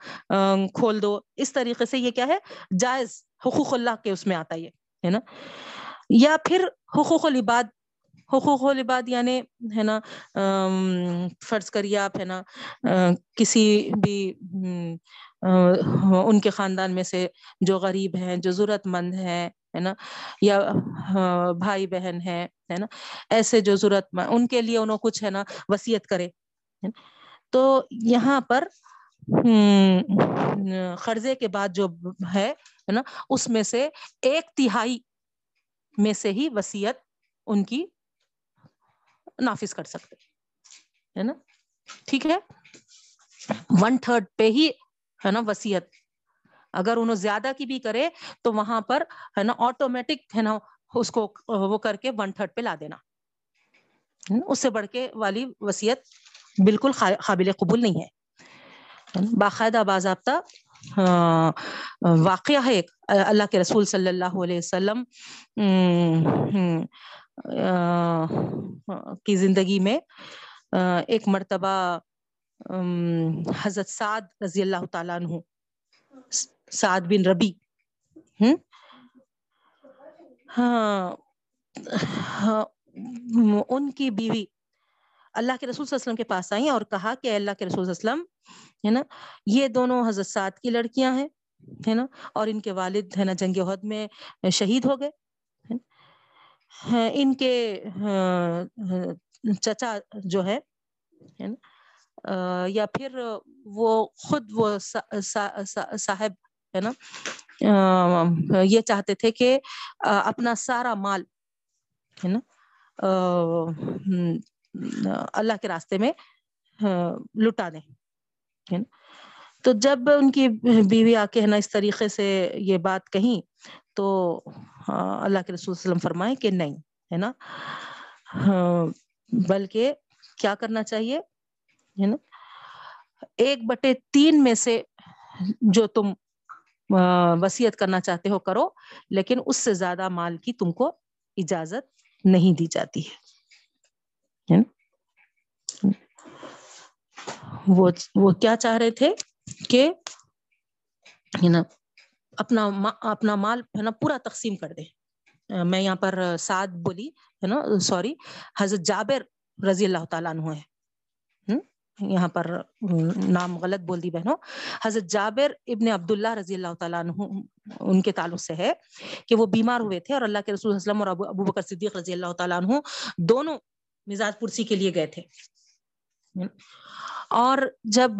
کھول دو، اس طریقے سے یہ کیا ہے؟ جائز حقوق اللہ کے اس میں آتا ہے نا؟ یا پھر حقوق العباد حقوق العباد یعنی ہے نا فرض کریے آپ، ہے نا کسی بھی ان کے خاندان میں سے جو غریب ہیں، جو ضرورت مند ہیں، ہے نا، یا بھائی بہن ہے ہے نا، ایسے جو ضرورت مند، ان کے لیے انہوں کچھ، ہے نا وسیعت کرے تو یہاں پر قرضے کے بعد جو ہے نا، اس میں سے ایک تہائی میں سے ہی وسیعت ان کی نافذ کر سکتے، ہے نا، ٹھیک ہے؟ ون تھرڈ پہ ہی ہے نا، وسیعت۔ اگر انہوں زیادہ کی بھی کرے تو وہاں پر ہے نا آٹومیٹک ہے نا، اس کو، وہ کر کے ون تھرڈ پہ لا دینا۔ اس سے بڑھ کے والی وسیعت بالکل قابل قبول نہیں ہے۔ باقاعدہ باضابطہ واقعہ ہے ایک۔ اللہ کے رسول صلی اللہ علیہ وسلم کی زندگی میں ایک مرتبہ حضرت سعد رضی اللہ تعالیٰ عنہ، سعد بن ربی ہاں،, ہاں ان کی بیوی اللہ کے رسول صلی اللہ علیہ وسلم کے پاس آئی اور کہا کہ اللہ کے رسول صلی اللہ علیہ وسلم، ہے نا، یہ دونوں حضرت سعد کی لڑکیاں ہیں، ہے نا، اور ان کے والد، ہے نا، جنگ عہد میں شہید ہو گئے ہاں، ان کے ہاں، چچا جو ہے نا یا پھر وہ خود وہ صاحب، ہے نا؟ یہ چاہتے تھے کہ اپنا سارا مال، ہے نا؟ اللہ کے راستے میں لٹا دیں تو جب ان کی بیوی آ کے، ہے نا، اس طریقے سے یہ بات کہیں، تو اللہ کے رسول وسلم فرمائے کہ نہیں، ہے نا؟ بلکہ کیا کرنا چاہیے؟ ہے نا؟ ایک بٹے تین میں سے جو تم وسیعت کرنا چاہتے ہو کرو، لیکن اس سے زیادہ مال کی تم کو اجازت نہیں دی جاتی ہے۔ وہ کیا چاہ رہے تھے کہ نا، اپنا اپنا مال، ہے نا، پورا تقسیم کر دے۔ میں یہاں پر سعد بولی، ہے نا، سوری، حضرت جابر رضی اللہ تعالیٰ عنہ ہے۔ یہاں پر نام غلط بول دی بہنوں۔ حضرت جابر ابن عبداللہ رضی اللہ تعالیٰ عنہ ان کے تعلق سے ہے کہ وہ بیمار ہوئے تھے اور اللہ کے رسول وسلم اور ابو بکر صدیق رضی اللہ تعالیٰ عنہ دونوں مزاج پرسی کے لیے گئے تھے۔ اور جب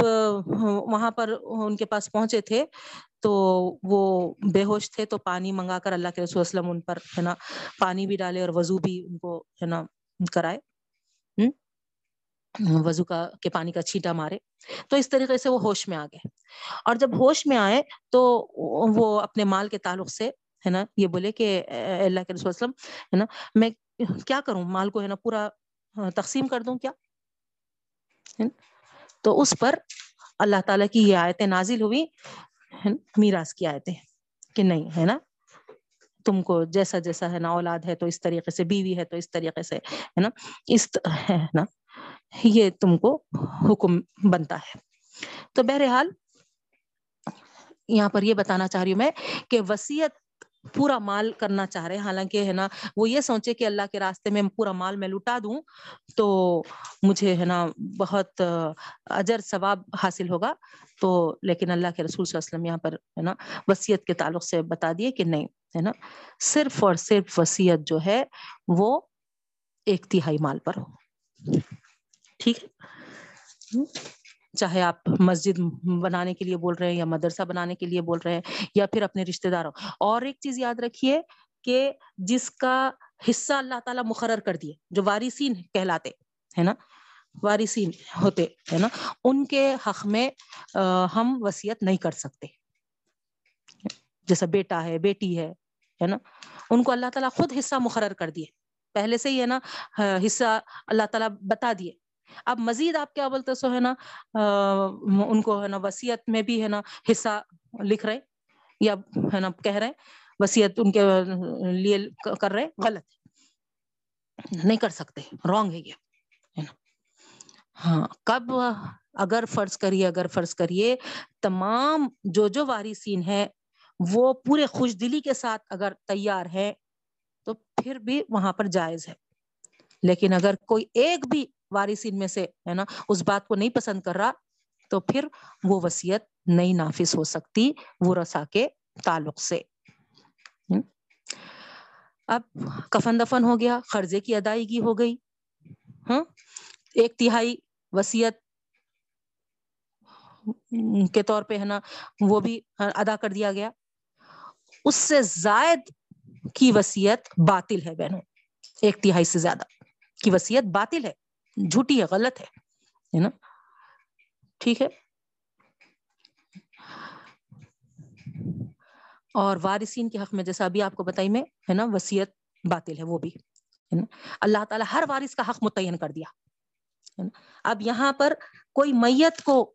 وہاں پر ان کے پاس پہنچے تھے تو وہ بے ہوش تھے تو پانی منگا کر اللہ کے رسول وسلم ان پر ہے نا، پانی بھی ڈالے اور وضو بھی ان کو ہے نا، کرائے۔ وضو کا کے پانی کا چھیٹا مارے۔ تو اس طریقے سے وہ ہوش میں آ گئے۔ اور جب ہوش میں آئے تو وہ اپنے مال کے تعلق سے، ہے نا، یہ بولے کہ اللہ کے رسول وسلم، ہے نا، میں کیا کروں؟ مال کو، ہے نا، پورا تقسیم کر دوں کیا؟ تو اس پر اللہ تعالیٰ کی یہ آیتیں نازل ہوئی۔ میراث کی آیتیں کہ نہیں، ہے نا، تم کو جیسا جیسا، ہے نا، اولاد ہے تو اس طریقے سے، بیوی ہے تو اس طریقے سے، ہے نا، اس ہے نا یہ تم کو حکم بنتا ہے۔ تو بہرحال یہاں پر یہ بتانا چاہ رہی ہوں میں کہ وسیعت پورا مال کرنا چاہ رہے حالانکہ ہے نا وہ یہ سوچے کہ اللہ کے راستے میں پورا مال میں لٹا دوں تو مجھے ہے نا بہت اجر ثواب حاصل ہوگا۔ تو لیکن اللہ کے رسول صلی اللہ علیہ وسلم یہاں پر ہے نا وسیعت کے تعلق سے بتا دیے کہ نہیں، ہے نا۔ صرف اور صرف وسیعت جو ہے وہ ایک تہائی مال پر ہو۔ ٹھیک ہے؟ چاہے آپ مسجد بنانے کے لیے بول رہے ہیں یا مدرسہ بنانے کے لیے بول رہے ہیں یا پھر اپنے رشتے داروں۔ اور ایک چیز یاد رکھیے کہ جس کا حصہ اللہ تعالیٰ مقرر کر دیے، جو وارثین کہلاتے، ہے نا؟ وارثین ہوتے، ہے نا؟ ان کے حق میں ہم وسیعت نہیں کر سکتے۔ جیسا بیٹا ہے، بیٹی ہے ہے نا؟ ان کو اللہ تعالیٰ خود حصہ مقرر کر دیے۔ پہلے سے ہی، ہے نا؟ حصہ اللہ تعالیٰ بتا دیے۔ اب مزید آپ کیا بولتے سو ہے نا ان کو ہے نا وسیعت میں بھی ہے نا حصہ لکھ رہے یا ہے نا کہہ رہے وسیعت ان کے لیے کر رہے غلط نہیں کر سکتے رانگ ہے یہ ہاں کب اگر فرض کریے، اگر فرض کریے، تمام جو جو وارثین ہے وہ پورے خوش دلی کے ساتھ اگر تیار ہے تو پھر بھی وہاں پر جائز ہے۔ لیکن اگر کوئی ایک بھی وارثین میں سے، ہے نا، اس بات کو نہیں پسند کر رہا، تو پھر وہ وسیعت نہیں نافذ ہو سکتی وہ رسا کے تعلق سے۔ اب کفن دفن ہو گیا قرضے کی ادائیگی ہو گئی۔ ہاں ایک تہائی وسیعت کے طور پہ، ہے نا، وہ بھی ادا کر دیا گیا۔ اس سے زائد کی وسیعت باطل ہے بہنوں، ایک تہائی سے زیادہ کی وسیعت باطل ہے۔ جھوٹی ہے، غلط ہے نا؟ ٹھیک ہے؟ اور وارثین کے حق میں، جیسا ابھی آپ کو بتائی میں، ہے نا وسیعت باطل ہے، وہ بھی اللہ تعالیٰ ہر وارث کا حق متعین کر دیا اب یہاں پر کوئی میت کو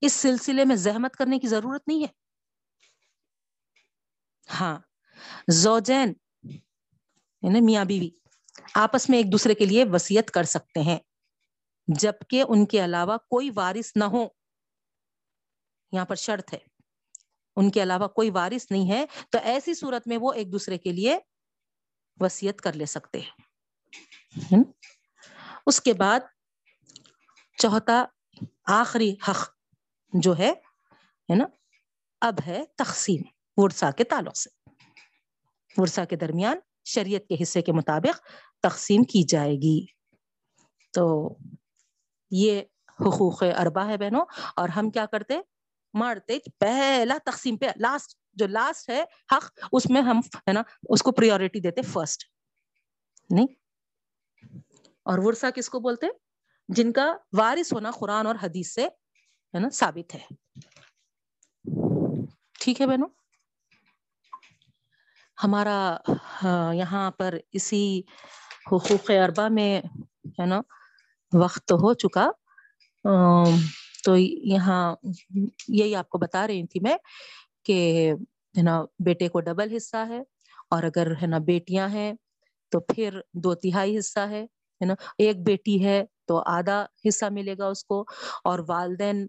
اس سلسلے میں زحمت کرنے کی ضرورت نہیں ہے۔ ہاں زوجین یعنی میاں بیوی آپس میں ایک دوسرے کے لیے وسیعت کر سکتے ہیں۔ جبکہ ان کے علاوہ کوئی وارث نہ ہو۔ یہاں پر شرط ہے۔ ان کے علاوہ کوئی وارث نہیں ہے، تو ایسی صورت میں وہ ایک دوسرے کے لیے وسیعت کر لے سکتے ہیں۔ اس کے بعد چوتھا، آخری حق جو ہے نا، اب ہے تقسیم ورسا کے تعلق سے۔ ورسا کے درمیان شریعت کے حصے کے مطابق تقسیم کی جائے گی۔ تو یہ حقوق اربا ہے بہنوں۔ اور ہم کیا کرتے؟ مارتے۔ پہلا تقسیم پہ لاسٹ جو لاسٹ ہے حق، اس میں ہم، ہے نا، اس کو پریورٹی دیتے فرسٹ نہیں؟ اور ورثہ کس کو بولتے؟ جن کا وارث ہونا قرآن اور حدیث سے، ہے نا، ثابت ہے۔ ٹھیک ہے بہنوں؟ ہمارا ہاں، یہاں پر اسی حقوق اربا میں ہے نا، وقت ہو چکا۔ تو یہاں یہی آپ کو بتا رہی تھی میں کہ ہے نا، بیٹے کو ڈبل حصہ ہے اور اگر ہے نا بیٹیاں ہیں تو پھر دو تہائی حصہ ہے نا۔ ایک بیٹی ہے تو آدھا حصہ ملے گا اس کو اور والدین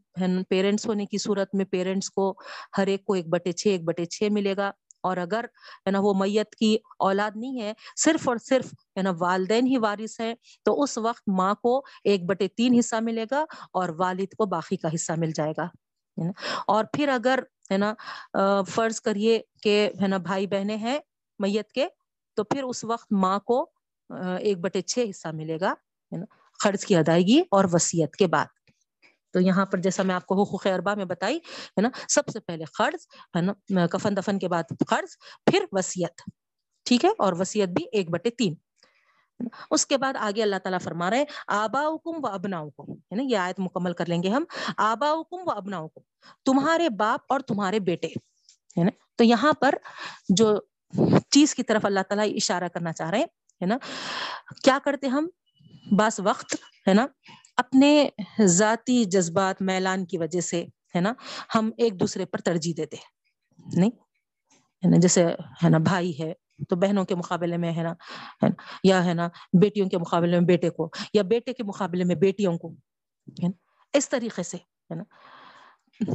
پیرنٹس ہونے کی صورت میں پیرنٹس کو ہر ایک کو ایک بٹے چھ، ایک بٹے چھ ملے گا۔ اور اگر، ہے نا، وہ میت کی اولاد نہیں ہے، صرف اور صرف، ہے نا، والدین ہی وارث ہے تو اس وقت ماں کو ایک بٹے تین حصہ ملے گا اور والد کو باقی کا حصہ مل جائے گا اور پھر اگر، ہے نا فرض کریے کہ، ہے نا، بھائی بہنیں ہیں میت کے، تو پھر اس وقت ماں کو ایک بٹے چھ حصہ ملے گا، ہے نا، خرچ کی ادائیگی اور وسیعت کے بعد۔ تو یہاں پر جیسا میں آپ کو حقوق اربا میں بتائی، ہے نا، سب سے پہلے قرض، ہے نا، کفن دفن کے بعد قرض، پھر وسیعت ٹھیک ہے، اور وسیعت بھی ایک بٹے تین اس کے بعد آگے اللہ تعالیٰ فرما رہے آبا حکم و ابنا حکم ہے نا، یہ آیت مکمل کر لیں گے ہم آبا حکم و ابنا حکم تمہارے باپ اور تمہارے بیٹے، ہے نا، تو یہاں پر جو چیز کی طرف اللہ تعالیٰ اشارہ کرنا چاہ رہے ہیں، ہے نا، کیا کرتے ہم؟ بعض وقت، ہے نا اپنے ذاتی جذبات میلان کی وجہ سے ہے نا ہم ایک دوسرے پر ترجیح دیتے نہیں جیسے ہے نا بھائی ہے تو بہنوں کے مقابلے میں ہے نا یا ہے نا بیٹیوں کے مقابلے میں بیٹے کو یا بیٹے کے مقابلے میں بیٹیوں کو اس طریقے سے ہے نا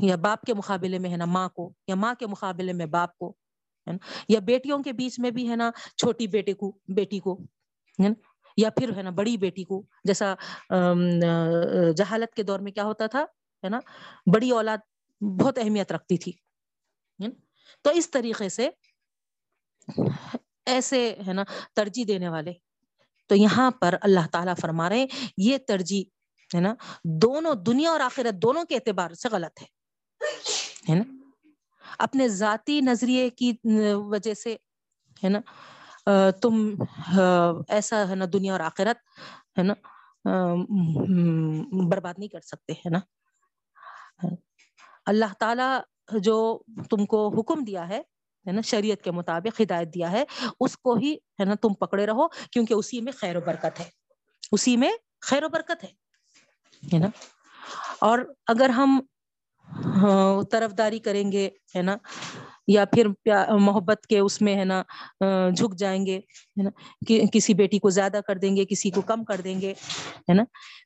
یا باپ کے مقابلے میں ہے نا ماں کو یا ماں کے مقابلے میں باپ کو ہے نا یا بیٹیوں کے بیچ میں بھی ہے نا چھوٹی بیٹے کو بیٹی کو ہے نا یا پھر ہے نا بڑی بیٹی کو جیسا جہالت کے دور میں کیا ہوتا تھا، ہے نا، بڑی اولاد بہت اہمیت رکھتی تھی تو اس طریقے سے ایسے، ہے نا، ترجیح دینے والے، تو یہاں پر اللہ تعالیٰ فرما رہے یہ ترجیح، ہے نا، دونوں دنیا اور آخرت دونوں کے اعتبار سے غلط ہے نا، اپنے ذاتی نظریے کی وجہ سے، ہے نا تم ایسا ہے نا دنیا اور آخرت، ہے نا؟ برباد نہیں کر سکتے، ہے نا؟ اللہ تعالی جو تم کو حکم دیا ہے نا، شریعت کے مطابق ہدایت دیا ہے، اس کو ہی، ہے نا، تم پکڑے رہو، کیونکہ اسی میں خیر و برکت ہے۔ اسی میں خیر و برکت ہے نا؟ اور اگر ہم طرف داری کریں گے، ہے نا یا پھر محبت کے اس میں ہے نا جھک جائیں گے، ہے نا؟ کسی بیٹی کو زیادہ کر دیں گے، کسی کو کم کر دیں گے، ہے نا؟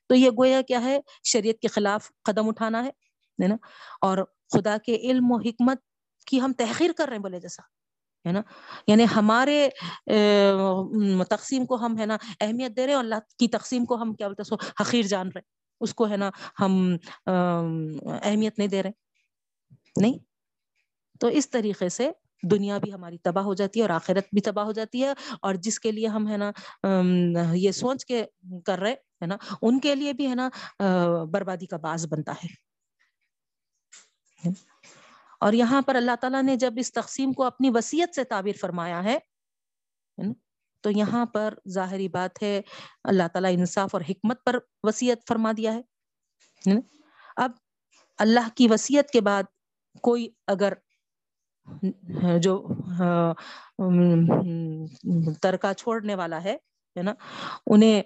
تو یہ گویا کیا ہے، شریعت کے خلاف قدم اٹھانا ہے نا؟ اور خدا کے علم و حکمت کی ہم تحقیر کر رہے ہیں بولے جیسا، ہے نا؟ یعنی ہمارے تقسیم کو ہم، ہے نا، اہمیت دے رہے ہیں، اور اللہ کی تقسیم کو ہم، کیا بولتے سو حقیر جان رہے اس کو، ہے نا، ہم اہمیت نہیں دے رہے نہیں؟ تو اس طریقے سے دنیا بھی ہماری تباہ ہو جاتی ہے اور آخرت بھی تباہ ہو جاتی ہے اور جس کے لیے ہم ہے نا یہ سوچ کے کر رہے ہے نا، ان کے لیے بھی ہے نا بربادی کا باز بنتا ہے۔ اور یہاں پر اللہ تعالیٰ نے جب اس تقسیم کو اپنی وسیعت سے تعبیر فرمایا ہے تو یہاں پر ظاہری بات ہے، اللہ تعالیٰ انصاف اور حکمت پر وسیعت فرما دیا ہے اب اللہ کی وسیعت کے بعد کوئی اگر جو ترکا چھوڑنے والا ہے نا؟ انہیں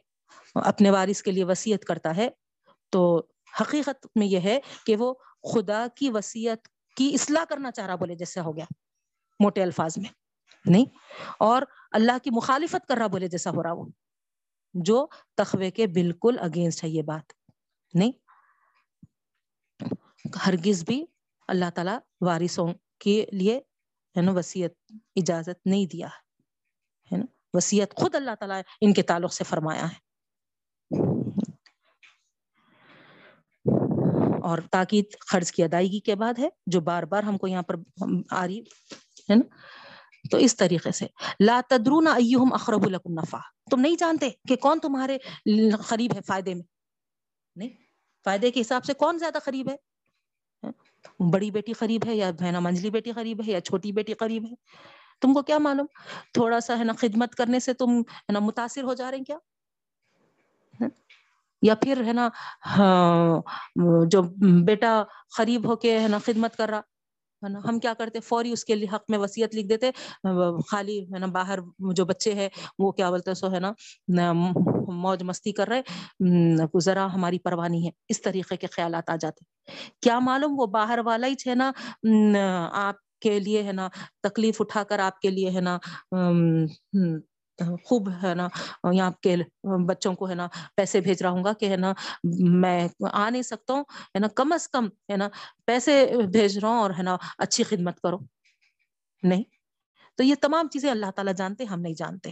اپنے وارث کے لیے وسیعت کرتا ہے۔ تو حقیقت میں یہ ہے کہ وہ خدا کی وسیعت کی اصلاح کرنا چاہ رہا، بولے جیسے ہو گیا موٹے الفاظ میں، نہیں؟ اور اللہ کی مخالفت کر رہا، بولے، جیسا ہو رہا وہ، جو تخوے کے بالکل اگینسٹ ہے یہ بات، نہیں؟ ہرگز بھی اللہ تعالی وارثوں کے لیے ہے نا وسیعت اجازت نہیں دیا ہے نا؟ وسیعت خود اللہ تعالیٰ ان کے تعلق سے فرمایا ہے۔ اور تاکید قرض کی ادائیگی کے بعد ہے، جو بار بار ہم کو یہاں پر آ رہی، ہے نا؟ تو اس طریقے سے، لا تدرون ایہم اقرب لکم نفع۔ تم نہیں جانتے کہ کون تمہارے قریب ہے فائدے میں؟ نہیں؟ فائدے کے حساب سے کون زیادہ قریب ہے؟ بڑی بیٹی قریب ہے یا بہنا منجلی بیٹی قریب ہے یا چھوٹی بیٹی قریب ہے؟ تم کو کیا معلوم؟ تھوڑا سا ہے نا خدمت کرنے سے تم ہے نا متاثر ہو جا رہے ہیں کیا؟ یا پھر ہے نا ہاں، جو بیٹا قریب ہو کے ہے نا خدمت کر رہا ہے نا، ہم کیا کرتے فوری اس کے لیے حق میں وسیعت لکھ دیتے خالی ہے نا، باہر جو بچے ہیں، وہ کیا بولتے سو ہے نا موج مستی کر رہے ذرا ہماری پروانی ہے۔ اس طریقے کے خیالات آ جاتے کیا معلوم؟ وہ باہر والا ہی ہے نا آپ کے لیے ہے نا، تکلیف اٹھا کر آپ کے لیے ہے نا خوب ہے نا، یہاں کے بچوں کو ہے نا پیسے بھیج رہا ہوں گا کہ ہے نا میں آ نہیں سکتا ہوں، ہے نا کم از کم ہے نا پیسے بھیج رہا ہوں اور ہے نا اچھی خدمت کرو نہیں، تو یہ تمام چیزیں اللہ تعالیٰ جانتے، ہم نہیں جانتے۔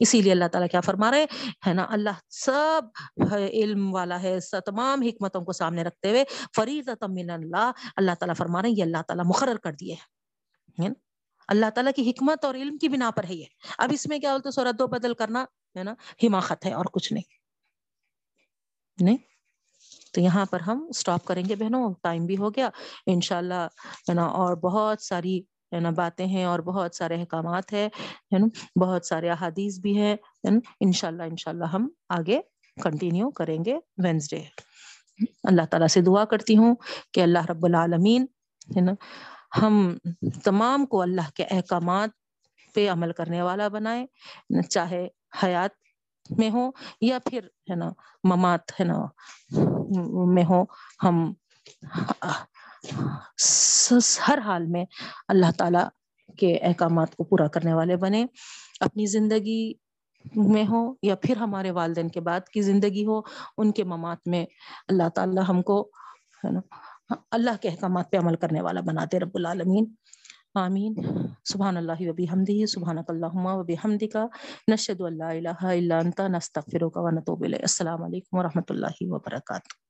اسی لیے اللہ تعالیٰ کیا فرما رہے ہے نا اللہ سب علم والا ہے تمام حکمتوں کو سامنے رکھتے ہوئے فرید من اللہ اللہ تعالیٰ فرما رہے ہیں، یہ اللہ تعالیٰ مقرر کر دیے ہیں۔ اللہ تعالیٰ کی حکمت اور علم کی بنا پر ہے یہ۔ اب اس میں کیا بولتے سو رد و بدل کرنا ہے نا، حماقت ہے اور کچھ نہیں۔ نہیں؟ تو یہاں پر ہم اسٹاپ کریں گے بہنوں ٹائم بھی ہو گیا۔ انشاءاللہ ہے نا، اور بہت ساری ہے نا باتیں ہیں اور بہت سارے احکامات ہے نا۔ بہت سارے احادیث بھی ہیں ان شاء اللہ ان شاء اللہ ہم آگے کنٹینیو کریں گے وینسڈے اللہ تعالیٰ سے دعا کرتی ہوں کہ اللہ رب العالمین، ہے نا ہم تمام کو اللہ کے احکامات پہ عمل کرنے والا بنائے چاہے حیات میں ہو یا پھر، ہے نا، ممات، ہے نا، میں ہو ہم ہر حال میں اللہ تعالی کے احکامات کو پورا کرنے والے بنے اپنی زندگی میں ہو یا پھر ہمارے والدین کے بعد کی زندگی ہو، ان کے ممات میں اللہ تعالی ہم کو، ہے نا ہاں، اللہ کے احکامات پہ عمل کرنے والا بناتے رب العالمین۔ آمین۔ سبحان اللہ وبی حمدی سبحان اللہ وبی حمدی کا نشد اللہ الہ الا انت، نستغفرک و نتوب السلام علیکم و رحمۃ اللہ وبرکاتہ۔